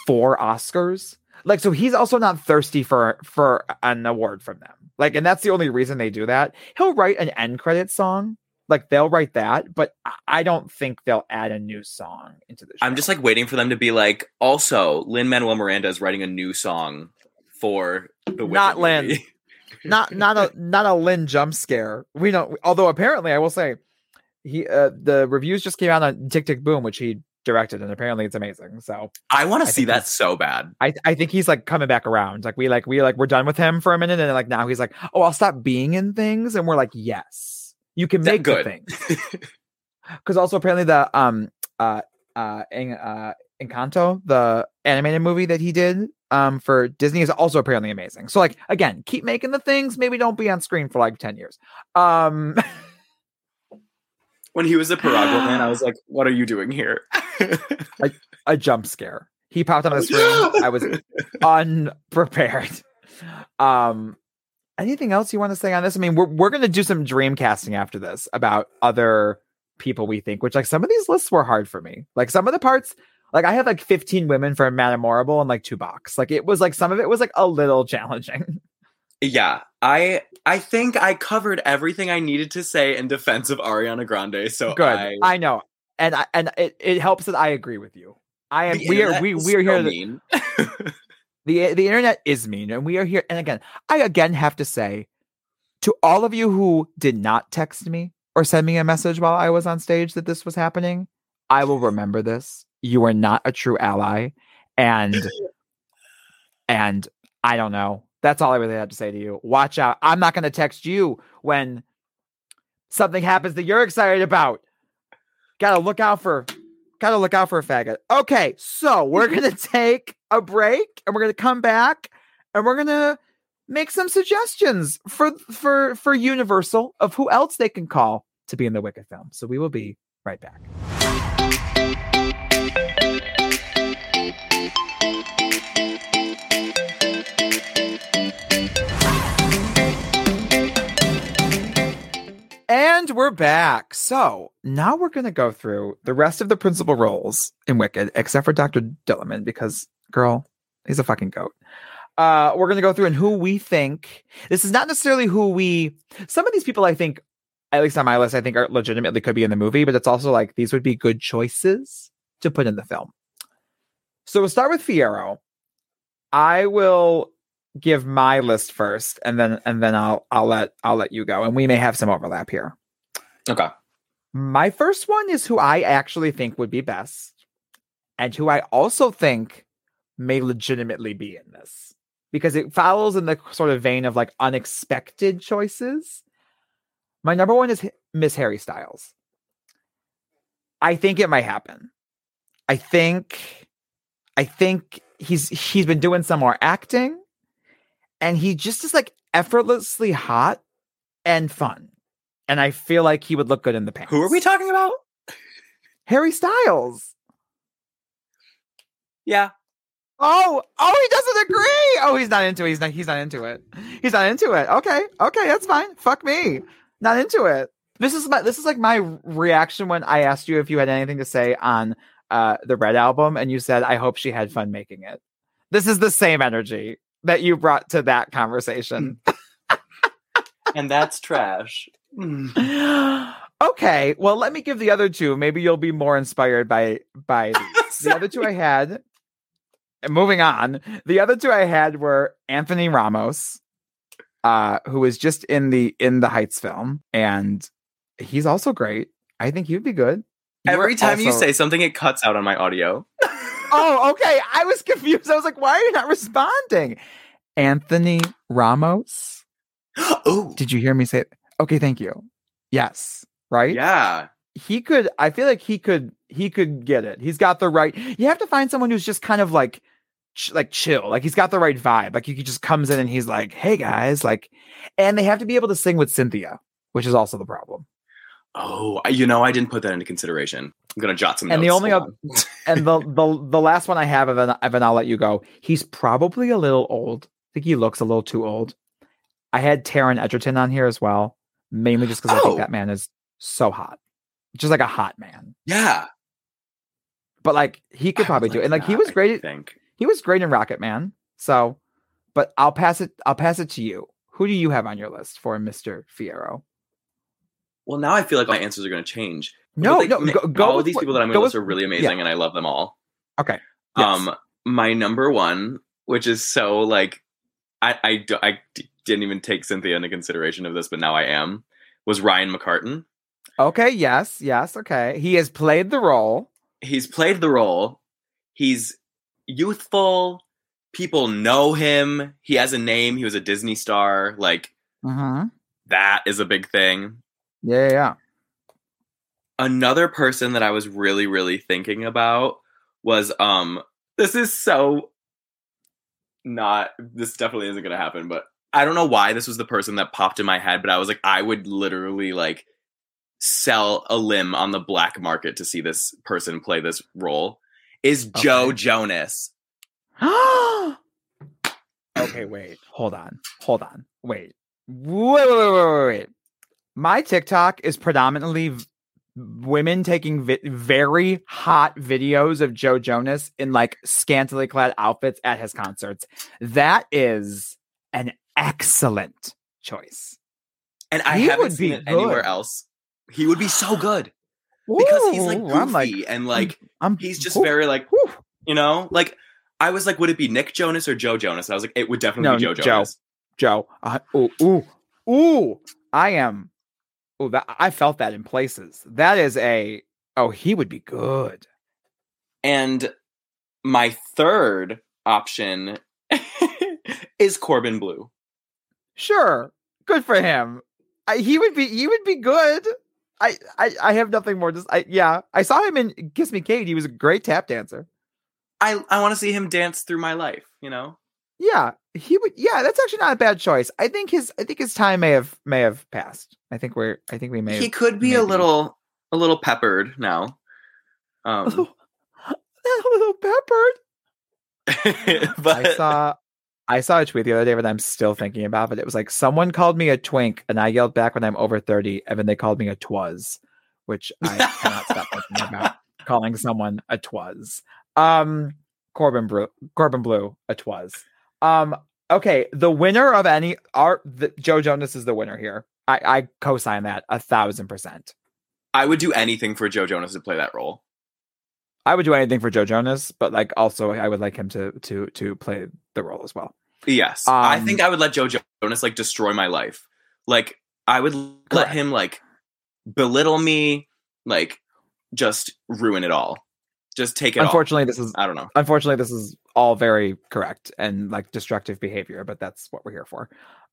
four Oscars. Like so, he's also not thirsty for for an award from them. Like, and that's the only reason they do that. He'll write an end credit song like they'll write that, but I don't think they'll add a new song into the show. I'm just like waiting for them to be like, also, Lin Manuel Miranda is writing a new song for the not Lin, [LAUGHS] not not a not a Lin jump scare. We don't. Although apparently, I will say, he uh, the reviews just came out on Tick Tick Boom, which he directed, and apparently it's amazing. So I want to see that so bad. I I think he's like coming back around. Like we like we like we're done with him for a minute, and like now he's like, oh, I'll stop being in things, and we're like, yes you can make good things. [LAUGHS] Because also apparently the um uh uh, in, uh Encanto, the animated movie that he did um for Disney is also apparently amazing. So like again, keep making the things, maybe don't be on screen for like 10 years. Um [LAUGHS] when he was a Piragua man, I was like, [GASPS] what are you doing here? a, a jump scare. He popped on the screen. I was [LAUGHS] unprepared. Um anything else you want to say on this? I mean, we're we're gonna do some dream casting after this about other people we think, which like some of these lists were hard for me. Like some of the parts, like I had like 15 women for Madame Morrible and like two box. Like it was like some of it was like a little [LAUGHS] challenging. Yeah, I I think I covered everything I needed to say in defense of Ariana Grande. So good. I, I know, and I, and it, it helps that I agree with you. I am. We are. We we are here. Mean. [LAUGHS] The the internet is mean, and we are here. And again, I again have to say to all of you who did not text me or send me a message while I was on stage that this was happening, I will remember this. You are not a true ally, and and I don't know. That's all I really have to say to you. Watch out. I'm not going to text you when something happens that you're excited about. Got to look out for Gotta look out for a faggot. Okay, so we're [LAUGHS] gonna take a break and we're gonna come back and we're gonna make some suggestions for for for Universal of who else they can call to be in the Wicked film. So we will be right back. And we're back. So now we're going to go through the rest of the principal roles in Wicked, except for Dr. Dillamond, because, girl, he's a fucking goat. Uh, we're going to go through and who we think. This is not necessarily who we. Some of these people, I think, at least on my list, I think are legitimately could be in the movie, but it's also like these would be good choices to put in the film. So we'll start with Fiyero. I will give my list first, and then and then I'll I'll let I'll let you go, and we may have some overlap here. Okay. My first one is who I actually think would be best, and who I also think may legitimately be in this because it follows in the sort of vein of like unexpected choices. My number one is Miss Harry Styles. I think it might happen. I think I think he's he's been doing some more acting and he just is like effortlessly hot and fun. And I feel like he would look good in the pants. Who are we talking about? Harry Styles. Yeah. Oh, oh, he doesn't agree. Oh, he's not into it. He's not. He's not into it. He's not into it. Okay, okay, that's fine. Fuck me. Not into it. This is my. This is like my reaction when I asked you if you had anything to say on uh, the Red album, and you said, "I hope she had fun making it." This is the same energy that you brought to that conversation. and that's trash. [GASPS] okay, well, let me give the other two. Maybe you'll be more inspired by by [LAUGHS] these. the other two I had. Moving on, the other two I had were Anthony Ramos, uh, who was just in the in the Heights film, and he's also great. I think he'd be good. Every time also... you say something, it cuts out on my audio. [LAUGHS] oh, okay. I was confused. I was like, why are you not responding? Anthony Ramos. [GASPS] oh, did you hear me say it? Okay, thank you. Yes, right? Yeah. He could I feel like he could he could get it. He's got the right. You have to find someone who's just kind of like ch- like chill. Like he's got the right vibe. Like he just comes in and he's like, "Hey guys," like and they have to be able to sing with Cynthia, which is also the problem. Oh, you know, I didn't put that into consideration. I'm gonna jot some. And notes. the only other, [LAUGHS] and the the the last one I have, of an, Evan, I'll let you go. He's probably a little old. I think he looks a little too old. I had Taron Egerton on here as well, mainly just because oh. I think oh. that man is so hot, just like a hot man. Yeah, but like he could I probably do it. And like he was great. I think he was great in Rocket Man. So, but I'll pass it. I'll pass it to you. Who do you have on your list for Mister Fiyero? Well, now I feel like my answers are going to change. No, like, no, go, go all of these people that I'm going to list are really amazing, yeah. and I love them all. Okay. Yes. Um, my number one, which is so like, I I I didn't even take Cynthia into consideration of this, but now I am. Was Ryan McCartan? Okay. Yes. Yes. Okay. He has played the role. He's played the role. He's youthful. People know him. He has a name. He was a Disney star. Like uh-huh. that is a big thing. Yeah, yeah. Another person that I was really, really thinking about was um this is so not this definitely isn't gonna happen, but I don't know why this was the person that popped in my head, but I was like, I would literally like sell a limb on the black market to see this person play this role. Is okay. Joe Jonas. [GASPS] okay, wait. Hold on. Hold on. Wait. Wait, wait, wait, wait, wait my TikTok is predominantly v- women taking vi- very hot videos of Joe Jonas in like scantily clad outfits at his concerts. That is an excellent choice. And I he haven't seen it good. anywhere else. He would be so good because he's like goofy like, and like I'm, I'm, he's just ooh, very like ooh. you know like I was like, would it be Nick Jonas or Joe Jonas? I was like, it would definitely no, be Joe Jonas. Joe, Joe. Uh, ooh, ooh, ooh. I am Oh, that I felt that in places. That is a oh, he would be good. And my third option [LAUGHS] is Corbin Bleu. Sure, good for him. I, he would be he would be good. I, I I have nothing more to. I yeah, I saw him in Kiss Me Kate. He was a great tap dancer. I I want to see him dance through my life. You know. Yeah, he would. Yeah, that's actually not a bad choice. I think his I think his time may have may have passed. I think we're. I think we may. He could be a little a little peppered now. [LAUGHS] Um, a little, a little peppered. [LAUGHS] but I saw I saw a tweet the other day that I'm still thinking about, but it was like someone called me a twink, and I yelled back when I'm over 30, and then they called me a twas, which I cannot stop thinking about [LAUGHS] calling someone a twas. Um, Corbin Bleu, Corbin Bleu, a twas. Um, okay, the winner of any art, the, Joe Jonas is the winner here. I, I co-sign that a thousand percent. I would do anything for Joe Jonas to play that role. I would do anything for Joe Jonas, but like also I would like him to to to play the role as well. Yes, um, I think I would let Joe Jonas like destroy my life. Like I would correct. let him like belittle me, like just ruin it all. Just take it. Unfortunately, all. this is I don't know. Unfortunately, this is all very correct and like destructive behavior, but that's what we're here for.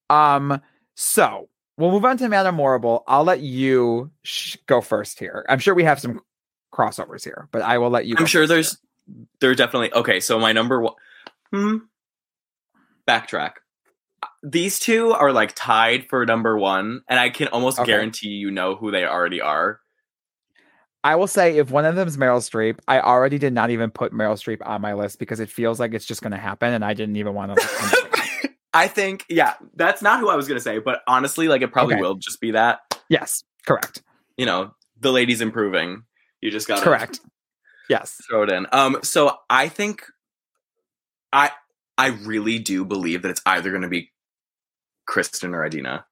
Um, so we'll move on to Madame Morrible. I'll let you sh- go first here. I'm sure we have some crossovers here, but I will let you. I'm sure there's here. there's definitely okay. So my number one, hmm, backtrack. These two are like tied for number one, and I can almost okay. guarantee you know who they already are. I will say if one of them is Meryl Streep, I already did not even put Meryl Streep on my list because it feels like it's just going to happen, and I didn't even want to. [LAUGHS] I think, yeah, that's not who I was going to say, but honestly, like it probably okay. will just be that. Yes, correct. You know, the lady's improving. You just got correct. Yes, throw it in. Um, so I think I I really do believe that it's either going to be Kristin or Idina.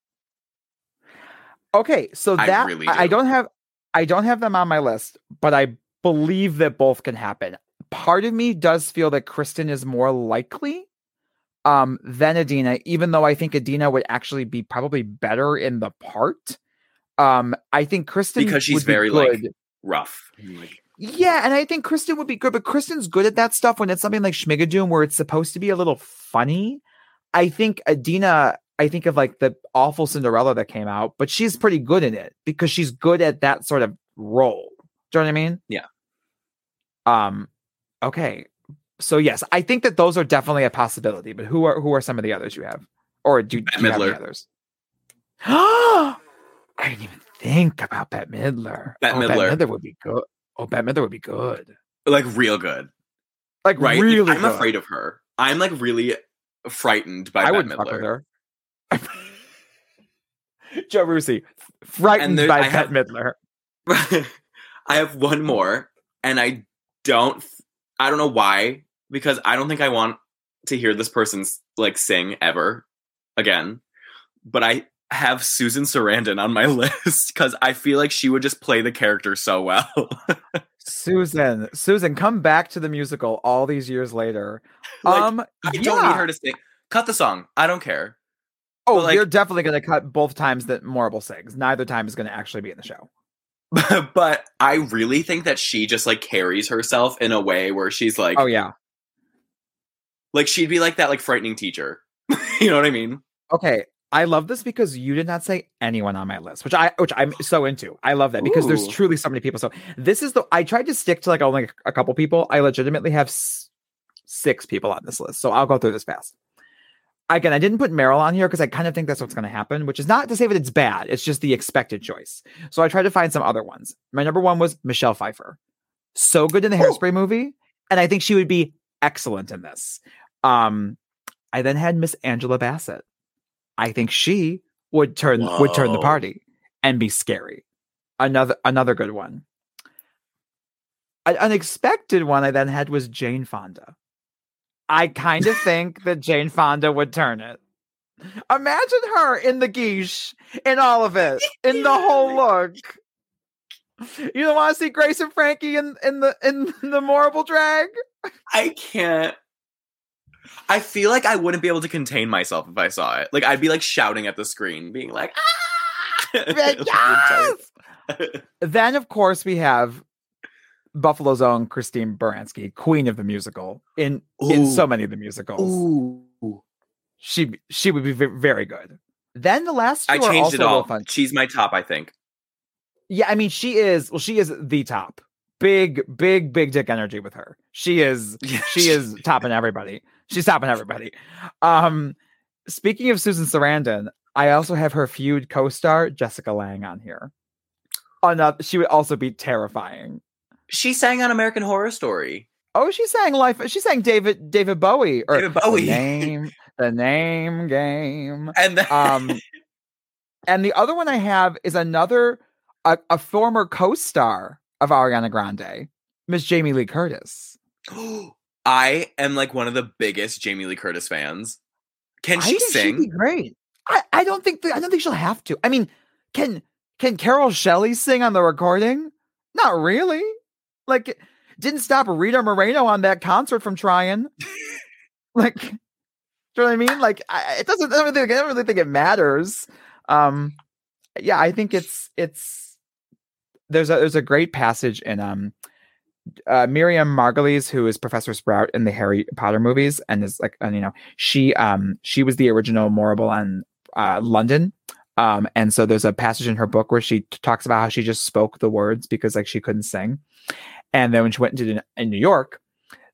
Okay, so that I, really do. I don't have I don't have them on my list, but I believe that both can happen. Part of me does feel that Kristin is more likely um, than Idina, even though I think Idina would actually be probably better in the part. Um, I think Kristin because she's very be like rough. Like, yeah, and I think Kristin would be good, but Kristin's good at that stuff when it's something like Schmigadoon where it's supposed to be a little funny. I think Idina, I think of like the awful Cinderella that came out, but she's pretty good in it because she's good at that sort of role. Do you know what I mean? Yeah. Um, okay. So yes, I think that those are definitely a possibility, but who are who are some of the others you have? Or do, do you have any others? [GASPS] I didn't even think about Bette Midler. Bette oh, Midler. Bette Midler would be good. Oh, Midler would be good. Like real good. Like right? really I'm good. afraid of her. I'm like really frightened by I Bette Midler. Fuck with her. [LAUGHS] Joe Rusi, frightened by I Bette Midler. [LAUGHS] I have one more, and I don't. I don't know why, because I don't think I want to hear this person's like sing ever again. But I have Susan Sarandon on my [LAUGHS] list because I feel like she would just play the character so well. Susan, Susan, come back to the musical all these years later. like, um, I yeah. don't need her to sing. Cut the song. I don't care. Oh, like, you're definitely going to cut both times that Morrible sings. Neither time is going to actually be in the show. [LAUGHS] but I really think that she just like carries herself in a way where she's like, oh yeah, like she'd be like that like frightening teacher. [LAUGHS] you know what I mean? Okay, I love this because you did not say anyone on my list, which I which I'm so into. I love that because Ooh. there's truly so many people. So this is the I tried to stick to like only a couple people. I legitimately have s- six people on this list, so I'll go through this fast. Again, I didn't put Meryl on here because I kind of think that's what's going to happen, which is not to say that it's bad. It's just the expected choice. So I tried to find some other ones. My number one was Michelle Pfeiffer, so good in the Hairspray movie, and I think she would be excellent in this. Um, I then had Miss Angela Bassett. I think she would turn Whoa. would turn the party and be scary. Another another good one. An unexpected one I then had was Jane Fonda. I kind of think that Jane Fonda would turn it. Imagine her in the geesh, in all of it, in the whole [LAUGHS] look. You don't want to see Grace and Frankie in, in the in the [LAUGHS] Morrible drag? I can't I feel like I wouldn't be able to contain myself if I saw it. Like I'd be like shouting at the screen, being like, ah! [LAUGHS] yes! then of course we have Buffalo's own Christine Baranski, queen of the musical, in Ooh. in so many of the musicals. Ooh. She she would be very good. Then the last I changed it all. Fun. She's my top, I think. Yeah, I mean she is. Well, she is the top. Big, big, big dick energy with her. She is. [LAUGHS] she is topping everybody. She's stopping everybody. Um, speaking of Susan Sarandon, I also have her feud co-star Jessica Lange on here. Another, she would also be terrifying. She sang on American Horror Story. Oh, she sang life. She sang David David Bowie or David Bowie the name the name game. [LAUGHS] And the- um, and the other one I have is another a, a former co-star of Ariana Grande, Miss Jamie Lee Curtis. [GASPS] [GASPS] I am like one of the biggest Jamie Lee Curtis fans. Can she sing? great. I, I don't think I don't think she'll have to. I mean, can can Carole Shelley sing on the recording? Not really. Like, didn't stop Rita Moreno on that concert from trying. [LAUGHS] like, do you know what I mean? Like, I, it doesn't. I don't, think, I don't really think it matters. Um, yeah, I think it's it's there's a there's a great passage in um uh, Miriam Margolyes, who is Professor Sprout in the Harry Potter movies, and is like, and, you know, she um she was the original Morrible on uh, London, um, and so there's a passage in her book where she t- talks about how she just spoke the words because like she couldn't sing, and then when she went into in New York,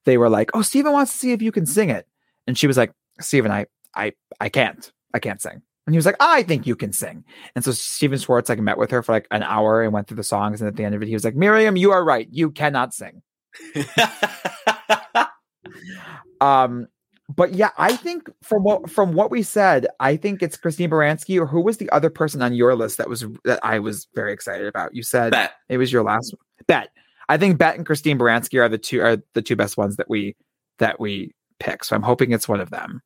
they were like, "Oh, Stephen wants to see if you can sing it," and she was like, "Stephen, I I I can't, I can't sing." And he was like, I think you can sing. And so Stephen Schwartz like met with her for like an hour and went through the songs. And at the end of it, he was like, Miriam, you are right. You cannot sing. [LAUGHS] um, but yeah, I think from what from what we said, I think it's Christine Baranski or who was the other person on your list that was that I was very excited about. You said Bette. it was your last one. Bette. I think Bette and Christine Baranski are the two are the two best ones that we that we pick. So I'm hoping it's one of them.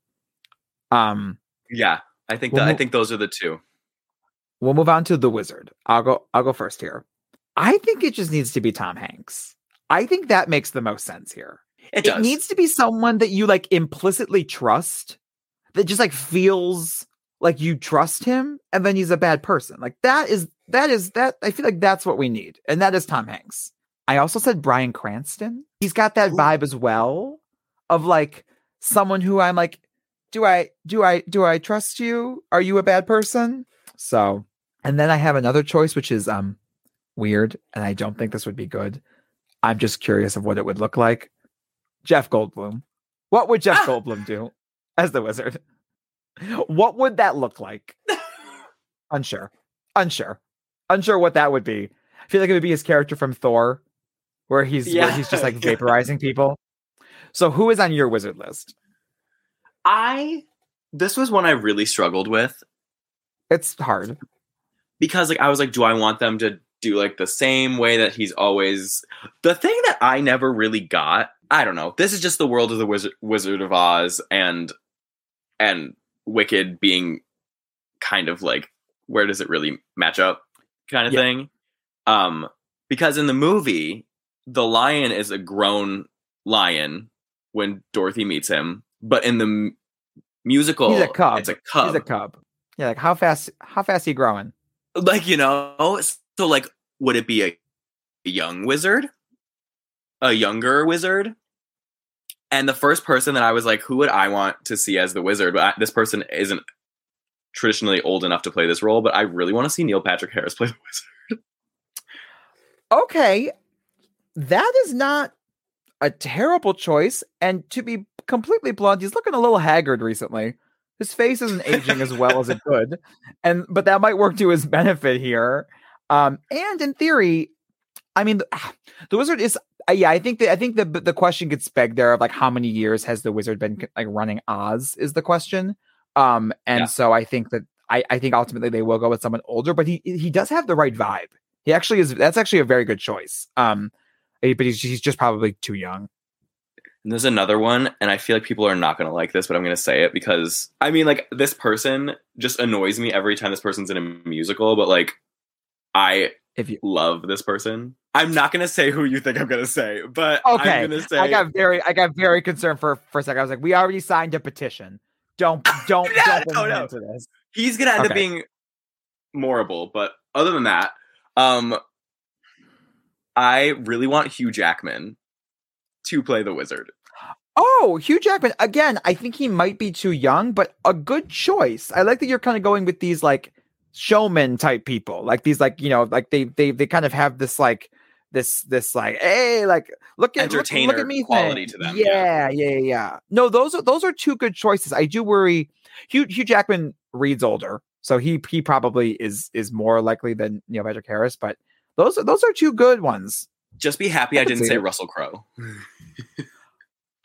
Um yeah, I think we'll that, move, I think those are the two. We'll move on to the wizard. I'll go I'll go first here. I think it just needs to be Tom Hanks. I think that makes the most sense here. It, it needs to be someone that you like implicitly trust, that just like feels like you trust him, and then he's a bad person. Like that is that is that I feel like that's what we need, and that is Tom Hanks. I also said Bryan Cranston. He's got that vibe as well of like someone who I'm like, do I do I do I trust you? Are you a bad person? So, and then I have another choice, which is um weird, and I don't think this would be good. I'm just curious of what it would look like. Jeff Goldblum. What would Jeff ah! Goldblum do as the wizard? What would that look like? [LAUGHS] Unsure. Unsure. Unsure what that would be. I feel like it would be his character from Thor, where he's yeah. where he's just like [LAUGHS] vaporizing people. So who is on your wizard list? I this was one I really struggled with. It's hard. Because like I was like, do I want them to do like the same way that he's always the thing that I never really got, I don't know. This is just the world of the Wizard Wizard of Oz and and Wicked being kind of like where does it really match up kind of yeah. thing. Um because in the movie, the lion is a grown lion when Dorothy meets him but in the musical, he's a cub. It's a cub. He's a cub. Yeah, like how fast? How fast he growing? Like you know, so like, would it be a, a young wizard, a younger wizard? And the first person that I was like, who would I want to see as the wizard? But I, this person isn't traditionally old enough to play this role, but I really want to see Neil Patrick Harris [LAUGHS] play the wizard. Okay, that is not a terrible choice. And to be completely blunt, he's looking a little haggard recently. His face isn't aging as well as it could, and but that might work to his benefit here. Um, and in theory, I mean, the, the wizard is. Uh, yeah, I think that I think the the question gets begged there of like how many years has the wizard been like running Oz is the question. Um, and yeah. so I think that I I think ultimately they will go with someone older, but he he does have the right vibe. He actually is. That's actually a very good choice. Um, eh, but he's he's just probably too young. And there's another one, and I feel like people are not going to like this, but I'm going to say it because I mean, like, this person just annoys me every time this person's in a musical, but like, I if you love this person. I'm not going to say who you think I'm going to say, but okay. I'm going to say I got very, I got very concerned for for a second. I was like, we already signed a petition. Don't, [LAUGHS] don't, yeah, don't no, into this. He's going to end okay. up being morrible, but other than that, um, I really want Hugh Jackman to play the wizard. Oh, Hugh Jackman. Again, I think he might be too young, but a good choice. I like that you're kind of going with these like showman type people. Like these like, you know, like they they they kind of have this like this this like hey like look at entertainer look, look at me quality thing. to them. Yeah, yeah, yeah, yeah. No, those are those are two good choices. I do worry Hugh Hugh Jackman reads older, so he he probably is is more likely than Neil Patrick Harris, but those are those are two good ones. Just be happy I, I didn't say it. Russell Crowe. [LAUGHS]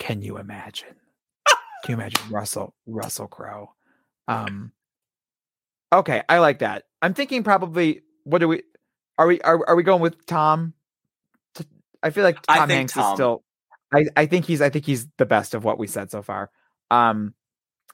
Can you imagine? Can you imagine Russell Russell Crowe? Um, okay, I like that. I'm thinking probably. What do we? Are we are, are we going with Tom? I feel like Tom Hanks Tom. is still. I I think he's I think he's the best of what we said so far. Um,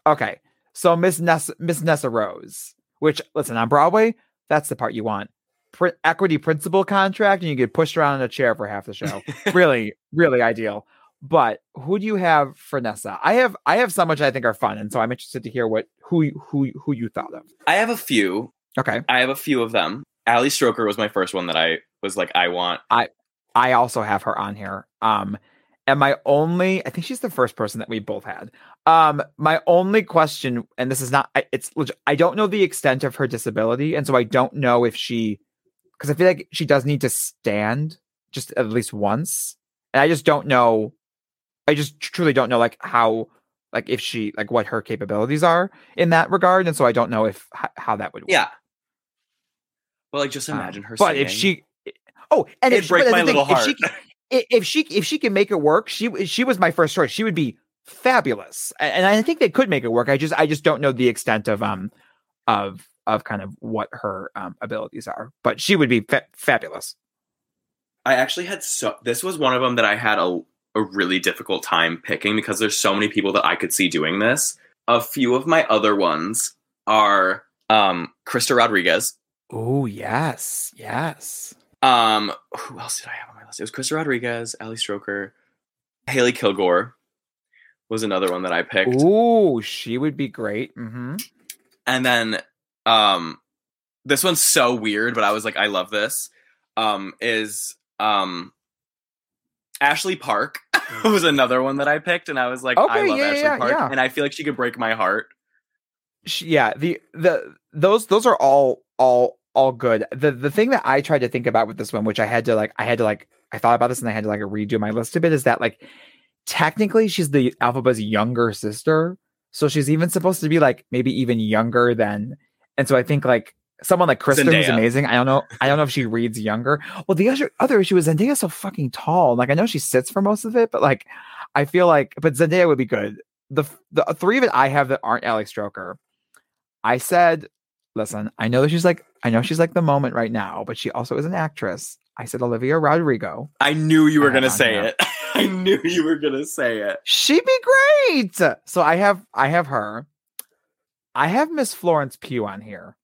okay, so Miss Nessa Miss Nessa Rose, which listen on Broadway, that's the part you want. Pr- equity principal contract, and you get pushed around in a chair for half the show. [LAUGHS] really, really ideal. But who do you have for Nessa? I have I have some which I think are fun, and so I'm interested to hear what who who who you thought of. I have a few. Okay, I have a few of them. Ali Stroker was my first one that I was like, I want. I I also have her on here. Um, and my only, I think she's the first person that we both had. Um, my only question, and this is not, it's, I don't know the extent of her disability, and so I don't know if she, because I feel like she does need to stand just at least once, and I just don't know. I just truly don't know like how, like if she, like what her capabilities are in that regard, and so I don't know if how that would. Work. Yeah. Well, like just um, imagine her. But singing. if she, oh, and It'd if break my little heart. If she, if she if she can make it work, she she was my first choice. She would be fabulous, and I think they could make it work. I just I just don't know the extent of um of of kind of what her um, abilities are, but she would be fa- fabulous. I actually had so this was one of them that I had a a really difficult time picking because there's so many people that I could see doing this. A few of my other ones are um Krysta Rodriguez. Oh yes, yes. Um, who else did I have on my list? It was Krysta Rodriguez, Ali Stroker, Hailey Kilgore was another one that I picked. Oh, she would be great. Mm-hmm. And then, um, this one's so weird, but I was like, I love this. Um, is um, Ashley Park [LAUGHS] was another one that I picked, and I was like, okay, I love yeah, Ashley yeah, Park, yeah. and I feel like she could break my heart. She, yeah, the the those those are all all all good. The the thing that I tried to think about with this one, which I had to like, I had to like, I thought about this and I had to like redo my list a bit, is that like technically she's the Elphaba's younger sister, so she's even supposed to be like maybe even younger than, and so I think like someone like Kristen Zendaya. who's amazing. I don't know, I don't know if she reads younger. Well, the other other issue is Zendaya's so fucking tall. Like I know she sits for most of it, but like I feel like, but Zendaya would be good. The the three of it I have that aren't Ali Stroker. I said listen, I know that she's like, I know she's like the moment right now, but she also is an actress. I said Olivia Rodrigo. I knew you were gonna say it. [LAUGHS] I knew you were gonna say it. She'd be great. So I have, I have her. I have Miss Florence Pugh on here.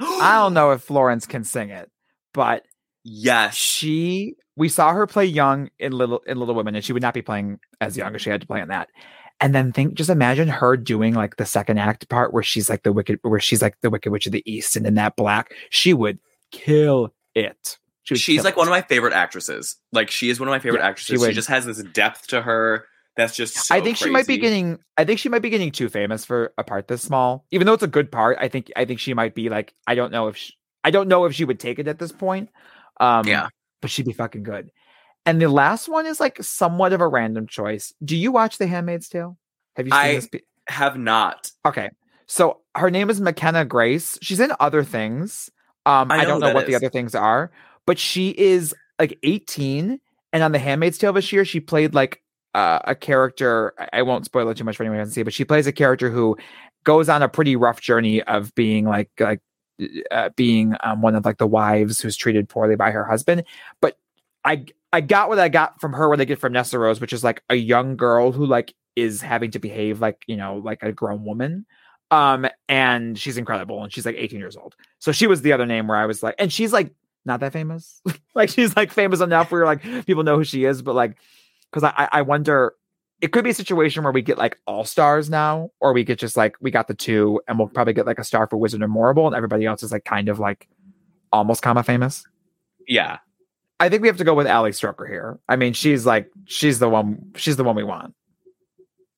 I don't [GASPS] know if Florence can sing it, but yes, she. We saw her play young in Little in Little Women, and she would not be playing as young as she had to play in that. And then think just imagine her doing like the second act part where she's like the wicked where she's like the wicked witch of the east and in that black she would kill it. She she's like it. one of my favorite actresses. Like she is one of my favorite yeah, actresses. She, she, just has this depth to her that's just so i think crazy. she might be getting i think she might be getting too famous for a part this small even though it's a good part i think i think she might be like i don't know if she, i don't know if she would take it at this point um yeah but she'd be fucking good and the last one is like somewhat of a random choice. Do you watch The Handmaid's Tale? Have you seen I this? Be- have not. Okay. So her name is McKenna Grace. She's in other things. Um, I, I don't know what is. the other things are, but she is like 18. And on The Handmaid's Tale this year, she played like uh, a character. I won't spoil it too much for anyone who hasn't seen it, but she plays a character who goes on a pretty rough journey of being like like uh, being um, one of like the wives who's treated poorly by her husband. But I I got what I got from her what I get from Nessa Rose, which is like a young girl who like is having to behave like you know like a grown woman. Um, and she's incredible, and she's like 18 years old. So she was the other name where I was like, and she's like not that famous. [LAUGHS] like she's like famous enough where like people know who she is, but like because I I wonder it could be a situation where we get like all stars now, or we get just like we got the two, and we'll probably get like a star for Wizard and Morrible, and everybody else is like kind of like almost comma famous. Yeah, I think we have to go with Ali Stroker here. I mean, she's like she's the one she's the one we want.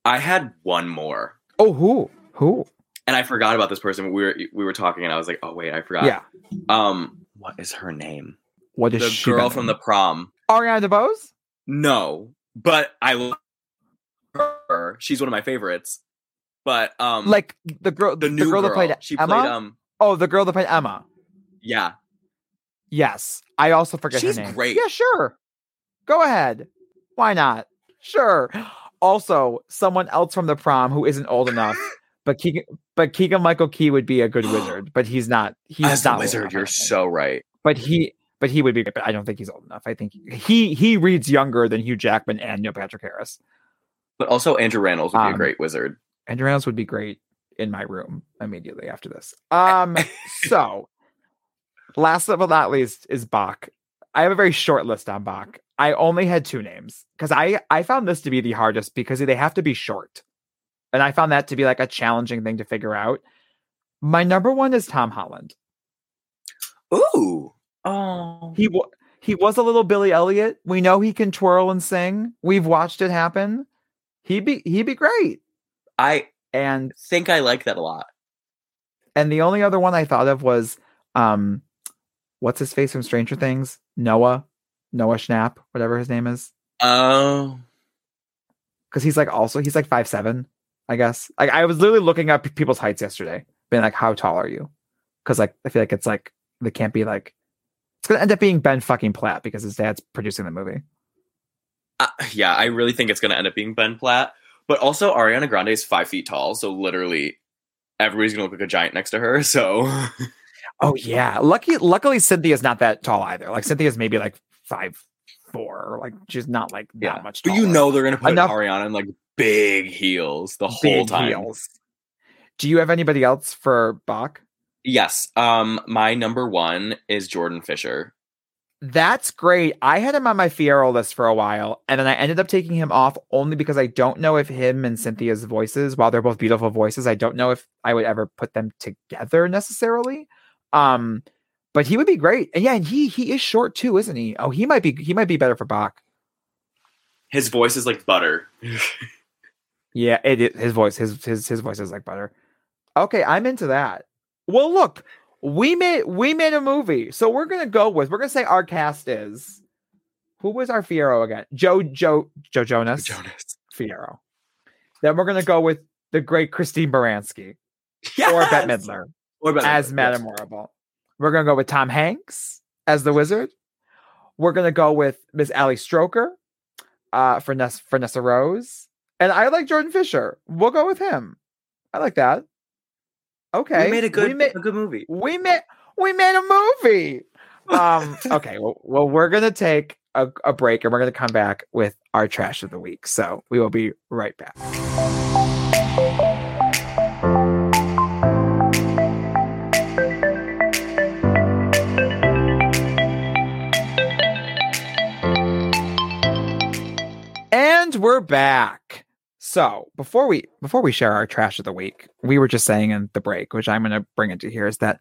I had one more. Oh, who? Who? And I forgot about this person. We were we were talking, and I was like, oh wait, I forgot. Yeah. Um, what is her name? What is the she girl from the prom? Ariana DeBose. No, but I love her. She's one of my favorites. But um, like the girl, the, the new girl, girl, that played she Emma. Played, um, oh, the girl that played Emma. Yeah, Yes. I also forget She's her name. great. Yeah, sure. Go ahead. Why not? Sure. also someone else from the prom who isn't old enough. [LAUGHS] But Keegan, but Keegan Michael Key would be a good [GASPS] wizard, but he's not. He's As not the wizard. You're so right. But he, but he would be. But I don't think he's old enough. I think he he reads younger than Hugh Jackman and Neil Patrick Harris. But also Andrew Rannells would be um, a great wizard. Andrew Rannells would be great in my room immediately after this. [LAUGHS] Um, so last but not least is Boq. I have a very short list on Boq. I only had two names because I I found this to be the hardest because they have to be short, and I found that to be like a challenging thing to figure out. My number one is Tom Holland. Ooh, oh, he he was a little Billy Elliot. We know he can twirl and sing. We've watched it happen. He'd be he'd be great. I and think I like that a lot. And the only other one I thought of was um what's his face from Stranger Things? Noah. Noah Schnapp, whatever his name is. Oh. Because he's like also he's like five seven, I guess. Like I was literally looking up people's heights yesterday, being like, "How tall are you?" Because like I feel like it's like they can't be like it's gonna end up being Ben fucking Platt because his dad's producing the movie. Uh, yeah, I really think it's gonna end up being Ben Platt. But also Ariana Grande is five feet tall, so literally everybody's gonna look like a giant next to her. So [LAUGHS] Oh yeah. Lucky luckily Cynthia's not that tall either. Like Cynthia's maybe like five four. Like she's not like yeah. that much taller. But you know they're gonna put Enough, Ariana in like big heels the whole time. Heels. Do you have anybody else for Boq? Yes. Um my number one is Jordan Fisher. That's great. I had him on my Fiyero list for a while, and then I ended up taking him off only because I don't know if him and Cynthia's voices, while they're both beautiful voices, I don't know if I would ever put them together necessarily. Um, but he would be great. And yeah, and he he is short too, isn't he? Oh, he might be he might be better for Boq. His voice is like butter. [LAUGHS] yeah, it, it his voice his his his voice is like butter. Okay, I'm into that. Well, look, we made we made a movie, so we're gonna go with we're gonna say our cast is who was our Fiyero again? Joe Joe Joe Jonas Jonas Fiyero. Then we're gonna go with the great Christine Baranski yes! or Bette Midler as Madame yes. We're gonna go with Tom Hanks as the wizard. We're gonna go with Miss Ali Stroker uh, for Ness for Nessa Rose, and I like Jordan Fisher. We'll go with him. I like that. Okay, we made a good we made, a good movie. We made we made a movie. Um, [LAUGHS] okay, well, well, we're gonna take a, a break and we're gonna come back with our trash of the week. So we will be right back. And we're back. So before we before we share our trash of the week, we were just saying in the break, which I'm gonna bring into here, is that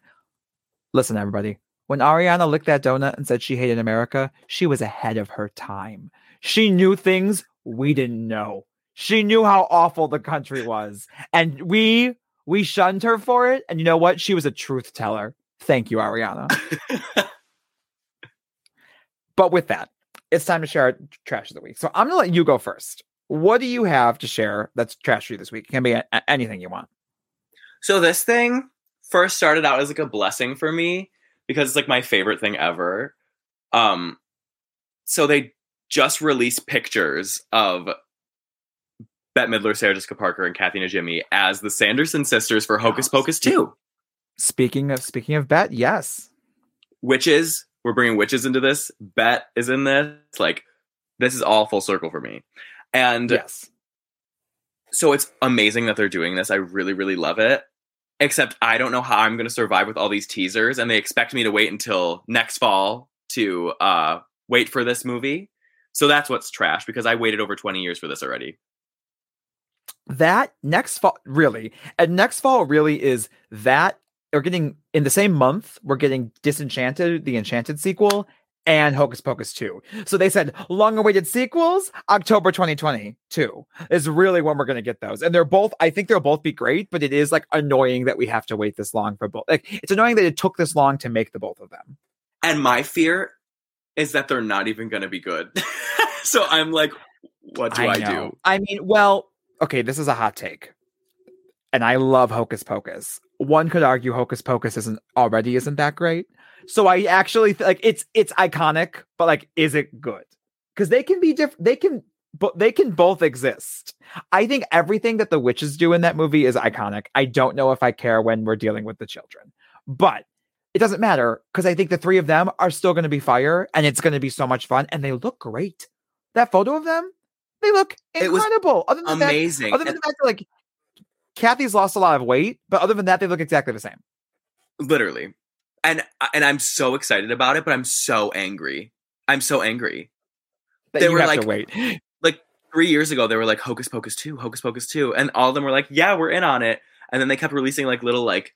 listen, everybody, when Ariana licked that donut and said she hated America, she was ahead of her time. She knew things we didn't know. She knew how awful the country was. And we we shunned her for it. And you know what? She was a truth teller. Thank you, Ariana. [LAUGHS] but with that, it's time to share our trash of the week. So I'm gonna let you go first. What do you have to share that's trash for you this week? It can be a- anything you want. So this thing first started out as like a blessing for me because it's like my favorite thing ever. Um, so they just released pictures of Bette Midler, Sarah Jessica Parker, and Kathy Najimy as the Sanderson sisters for Hocus Pocus 2. Speaking of speaking of Bette, yes. Witches we're bringing witches into this. Bette is in this. Like, this is all full circle for me. And yes. So it's amazing that they're doing this. I really, really love it. Except I don't know how I'm going to survive with all these teasers, and they expect me to wait until next fall to uh, wait for this movie. So that's what's trash because I waited over 20 years for this already. That next fall, really, and next fall really is that we're getting in the same month, we're getting Disenchanted, the Enchanted sequel, and Hocus Pocus 2. So they said long awaited sequels, October 2022 is really when we're going to get those. And they're both, I think they'll both be great, but it is like annoying that we have to wait this long for both. Like it's annoying that it took this long to make the both of them. And my fear is that they're not even going to be good. [LAUGHS] so I'm like, what do I, I do? I mean, well, okay, this is a hot take. And I love Hocus Pocus one could argue Hocus Pocus isn't already isn't that great. So I actually like it's it's iconic, but like, is it good? Because they can be different. They can but they can both exist. I think everything that the witches do in that movie is iconic. I don't know if I care when we're dealing with the children, but it doesn't matter because I think the three of them are still going to be fire and it's going to be so much fun and they look great. That photo of them, they look incredible. other than amazing. That, other than the fact that like Kathy's lost a lot of weight, but other than that, they look exactly the same. Literally. And uh, and I'm so excited about it, but I'm so angry. I'm so angry. That they were like, wait. [LAUGHS] Like three years ago, they were like Hocus Pocus 2, Hocus Pocus 2. And all of them were like, yeah, we're in on it. And then they kept releasing like little like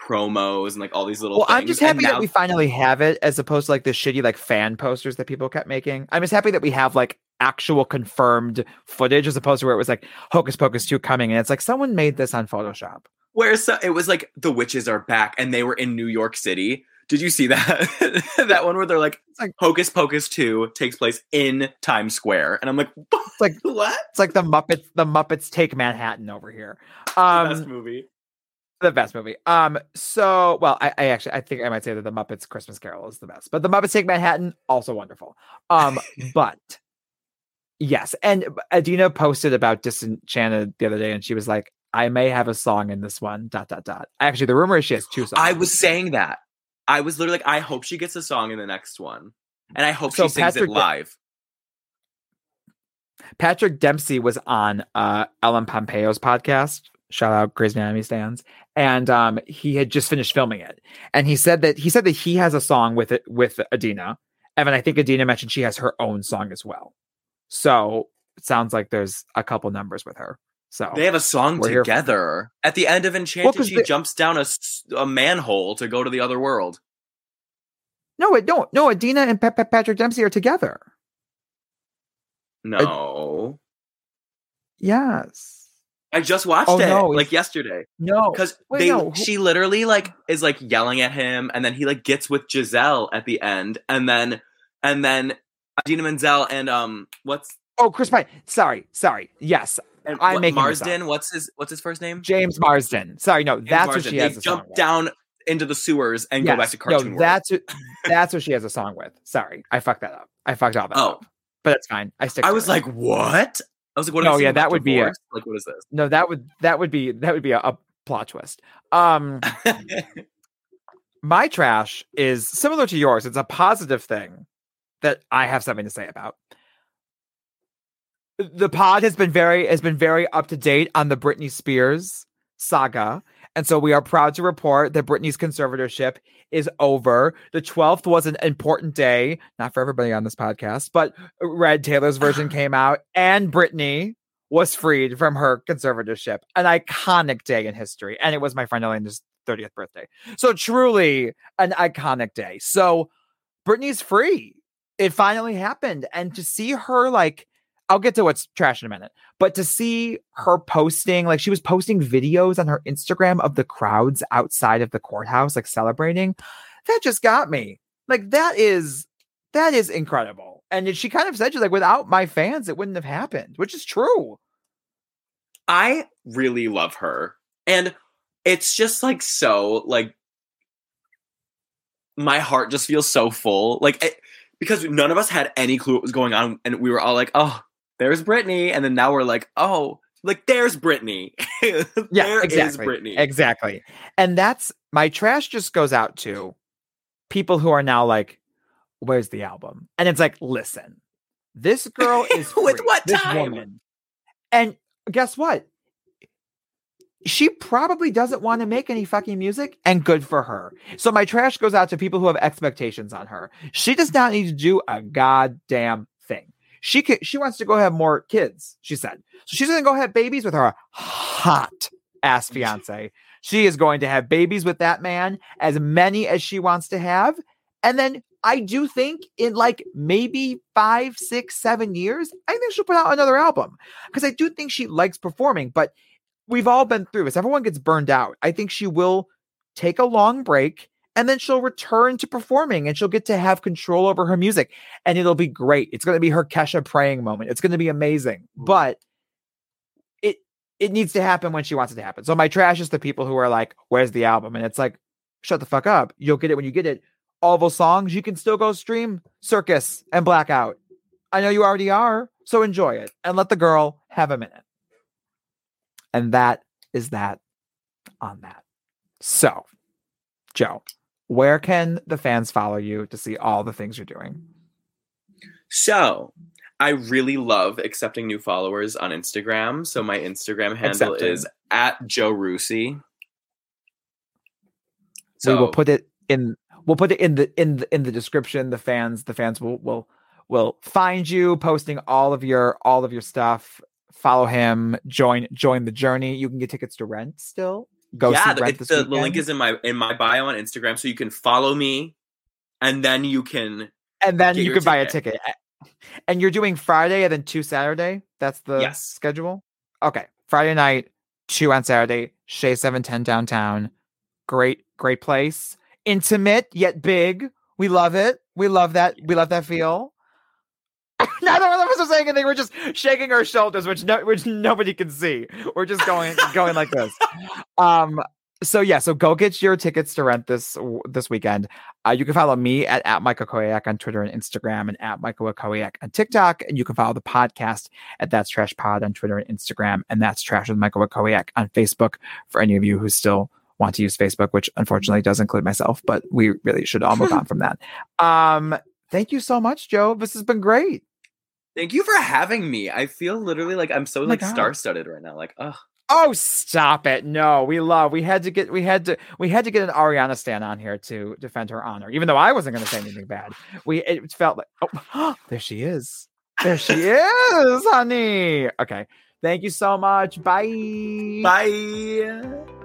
promos and like all these little well things. i'm just happy now- that we finally have it as opposed to like the shitty like fan posters that people kept making i'm just happy that we have like actual confirmed footage as opposed to where it was like hocus pocus 2 coming and it's like someone made this on photoshop where so, it was like the witches are back and they were in new york city did you see that [LAUGHS] that one where they're like, like Hocus Pocus 2 takes place in Times Square? And I'm like, [LAUGHS] it's like what? It's like the Muppets, the Muppets take Manhattan over here. Um, best movie the best movie. Um, so well, I, I, actually I think I might say that the Muppets Christmas Carol is the best, but the Muppets Take Manhattan also wonderful. Um, [LAUGHS] but yes, and Idina posted about Disenchanted the other day, and she was like, "I may have a song in this one." Dot dot dot. Actually, the rumor is she has two songs. I was saying that. I was literally like, I hope she gets a song in the next one, and I hope so she sings Patrick it live. Patrick Dempsey was on uh, Ellen Pompeo's podcast shout out Grey's Anatomy stands, and um, he had just finished filming it, and he said that he said that he has a song with it with Idina, Evan, I think Idina mentioned she has her own song as well. So it sounds like there's a couple numbers with her. So they have a song together. At the end of Enchanted, well, she they... jumps down a, a manhole to go to the other world. No, it don't. No, Idina and Patrick Dempsey are together. No. yes. I just watched oh, it no, like yesterday. No, because they no. she literally like is like yelling at him, and then he like gets with Giselle at the end, and then and then Idina Menzel and um what's oh Chris Pine. Sorry, sorry. Yes, and I'm making Marsden. What's his What's his first name? James Marsden. Sorry, no, James that's Marsden. what she has. They jump down into the sewers and yes, go back to cartoon. No, that's what, that's what she has a song with. Sorry, I fucked that up. I fucked all that oh. up. But that's fine. I stick. I was it. like, what? I was like, what? No, yeah, that would divorce? be a, like, what is this? No, that would that would be that would be a, a plot twist. Um, [LAUGHS] my trash is similar to yours. It's a positive thing that I have something to say about. The pod has been very has been very up to date on the Britney Spears saga, and so we are proud to report that Britney's conservatorship is over. The 12th was an important day, not for everybody on this podcast, but Red Taylor's version [SIGHS] came out and Britney was freed from her conservatorship. An iconic day in history. And it was my friend Elena's 30th birthday. So truly an iconic day. So Britney's free. It finally happened. And to see her like I'll get to what's trash in a minute, but to see her posting, like she was posting videos on her Instagram of the crowds outside of the courthouse, like celebrating, that just got me. Like that is that is incredible. And she kind of said, she's like, without my fans, it wouldn't have happened, which is true. I really love her. And it's just like so, like, my heart just feels so full. Like, it, because none of us had any clue what was going on. And we were all like, oh, there's Britney, and then now we're like, oh, like there's Britney. [LAUGHS] yeah, exactly. Britney. Exactly. And that's my trash just goes out to people who are now like, where's the album? And it's like, listen, this girl [LAUGHS] is with what time? woman. And guess what? She probably doesn't want to make any fucking music, and good for her. So my trash goes out to people who have expectations on her. She does not need to do a goddamn she can, she wants to go have more kids, she said. So she's going to go have babies with her hot ass fiance. She is going to have babies with that man, as many as she wants to have. And then I do think in like maybe five, six, seven years, I think she'll put out another album because I do think she likes performing. But we've all been through this. Everyone gets burned out. I think she will take a long break and then she'll return to performing and she'll get to have control over her music and it'll be great. It's going to be her Kesha praying moment. It's going to be amazing. Mm. But it it needs to happen when she wants it to happen. So my trash is the people who are like, "Where's the album?" and it's like, "Shut the fuck up. You'll get it when you get it." All those songs you can still go stream Circus and Blackout. I know you already are. So enjoy it and let the girl have a minute. And that is that on that. So, Joe, where can the fans follow you to see all the things you're doing? So, I really love accepting new followers on Instagram. So my Instagram handle Accepting. is at Joe Rusi. So we will put it in we'll put it in the in the in the description. The fans, the fans will will will find you posting all of your all of your stuff. Follow him, join join the journey. You can get tickets to rent still. Go yeah, the, the, the link is in my in my bio on Instagram, so you can follow me, and then you can and then you can buy a ticket. And you're doing Friday and then two Saturday. That's the yes. schedule. Okay, Friday night, two on Saturday. Shea Seven Ten downtown. Great, great place. Intimate yet big. We love it. We love that. We love that feel. Neither of us are saying anything. We're just shaking our shoulders, which no, which nobody can see. We're just going going like this. Um, so yeah, so go get your tickets to rent this this weekend. Uh, you can follow me at, at Michael Koyak on Twitter and Instagram and at Michael Koyak on TikTok. And you can follow the podcast at That's Trash Pod on Twitter and Instagram. And That's Trash with Michael Koyak on Facebook for any of you who still want to use Facebook, which unfortunately does include myself, but we really should all move [LAUGHS] on from that. Um, thank you so much, Joe. This has been great. Thank you for having me. I feel literally like I'm so oh like star studded right now. Like, oh. Oh, stop it! No, we love. We had to get. We had to. We had to get an Ariana Stan on here to defend her honor, even though I wasn't going to say anything bad. We. It felt like. Oh, [GASPS] there she is. There she [LAUGHS] is, honey. Okay. Thank you so much. Bye. Bye.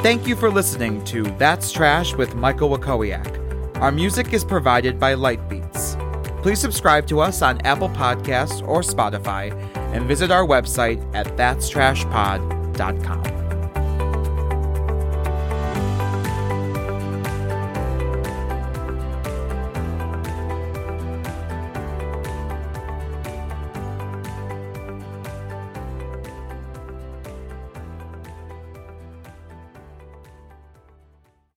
Thank you for listening to That's Trash with Michael Wakowiak. Our music is provided by Lightbeats. Please subscribe to us on Apple Podcasts or Spotify and visit our website at thatstrashpod.com.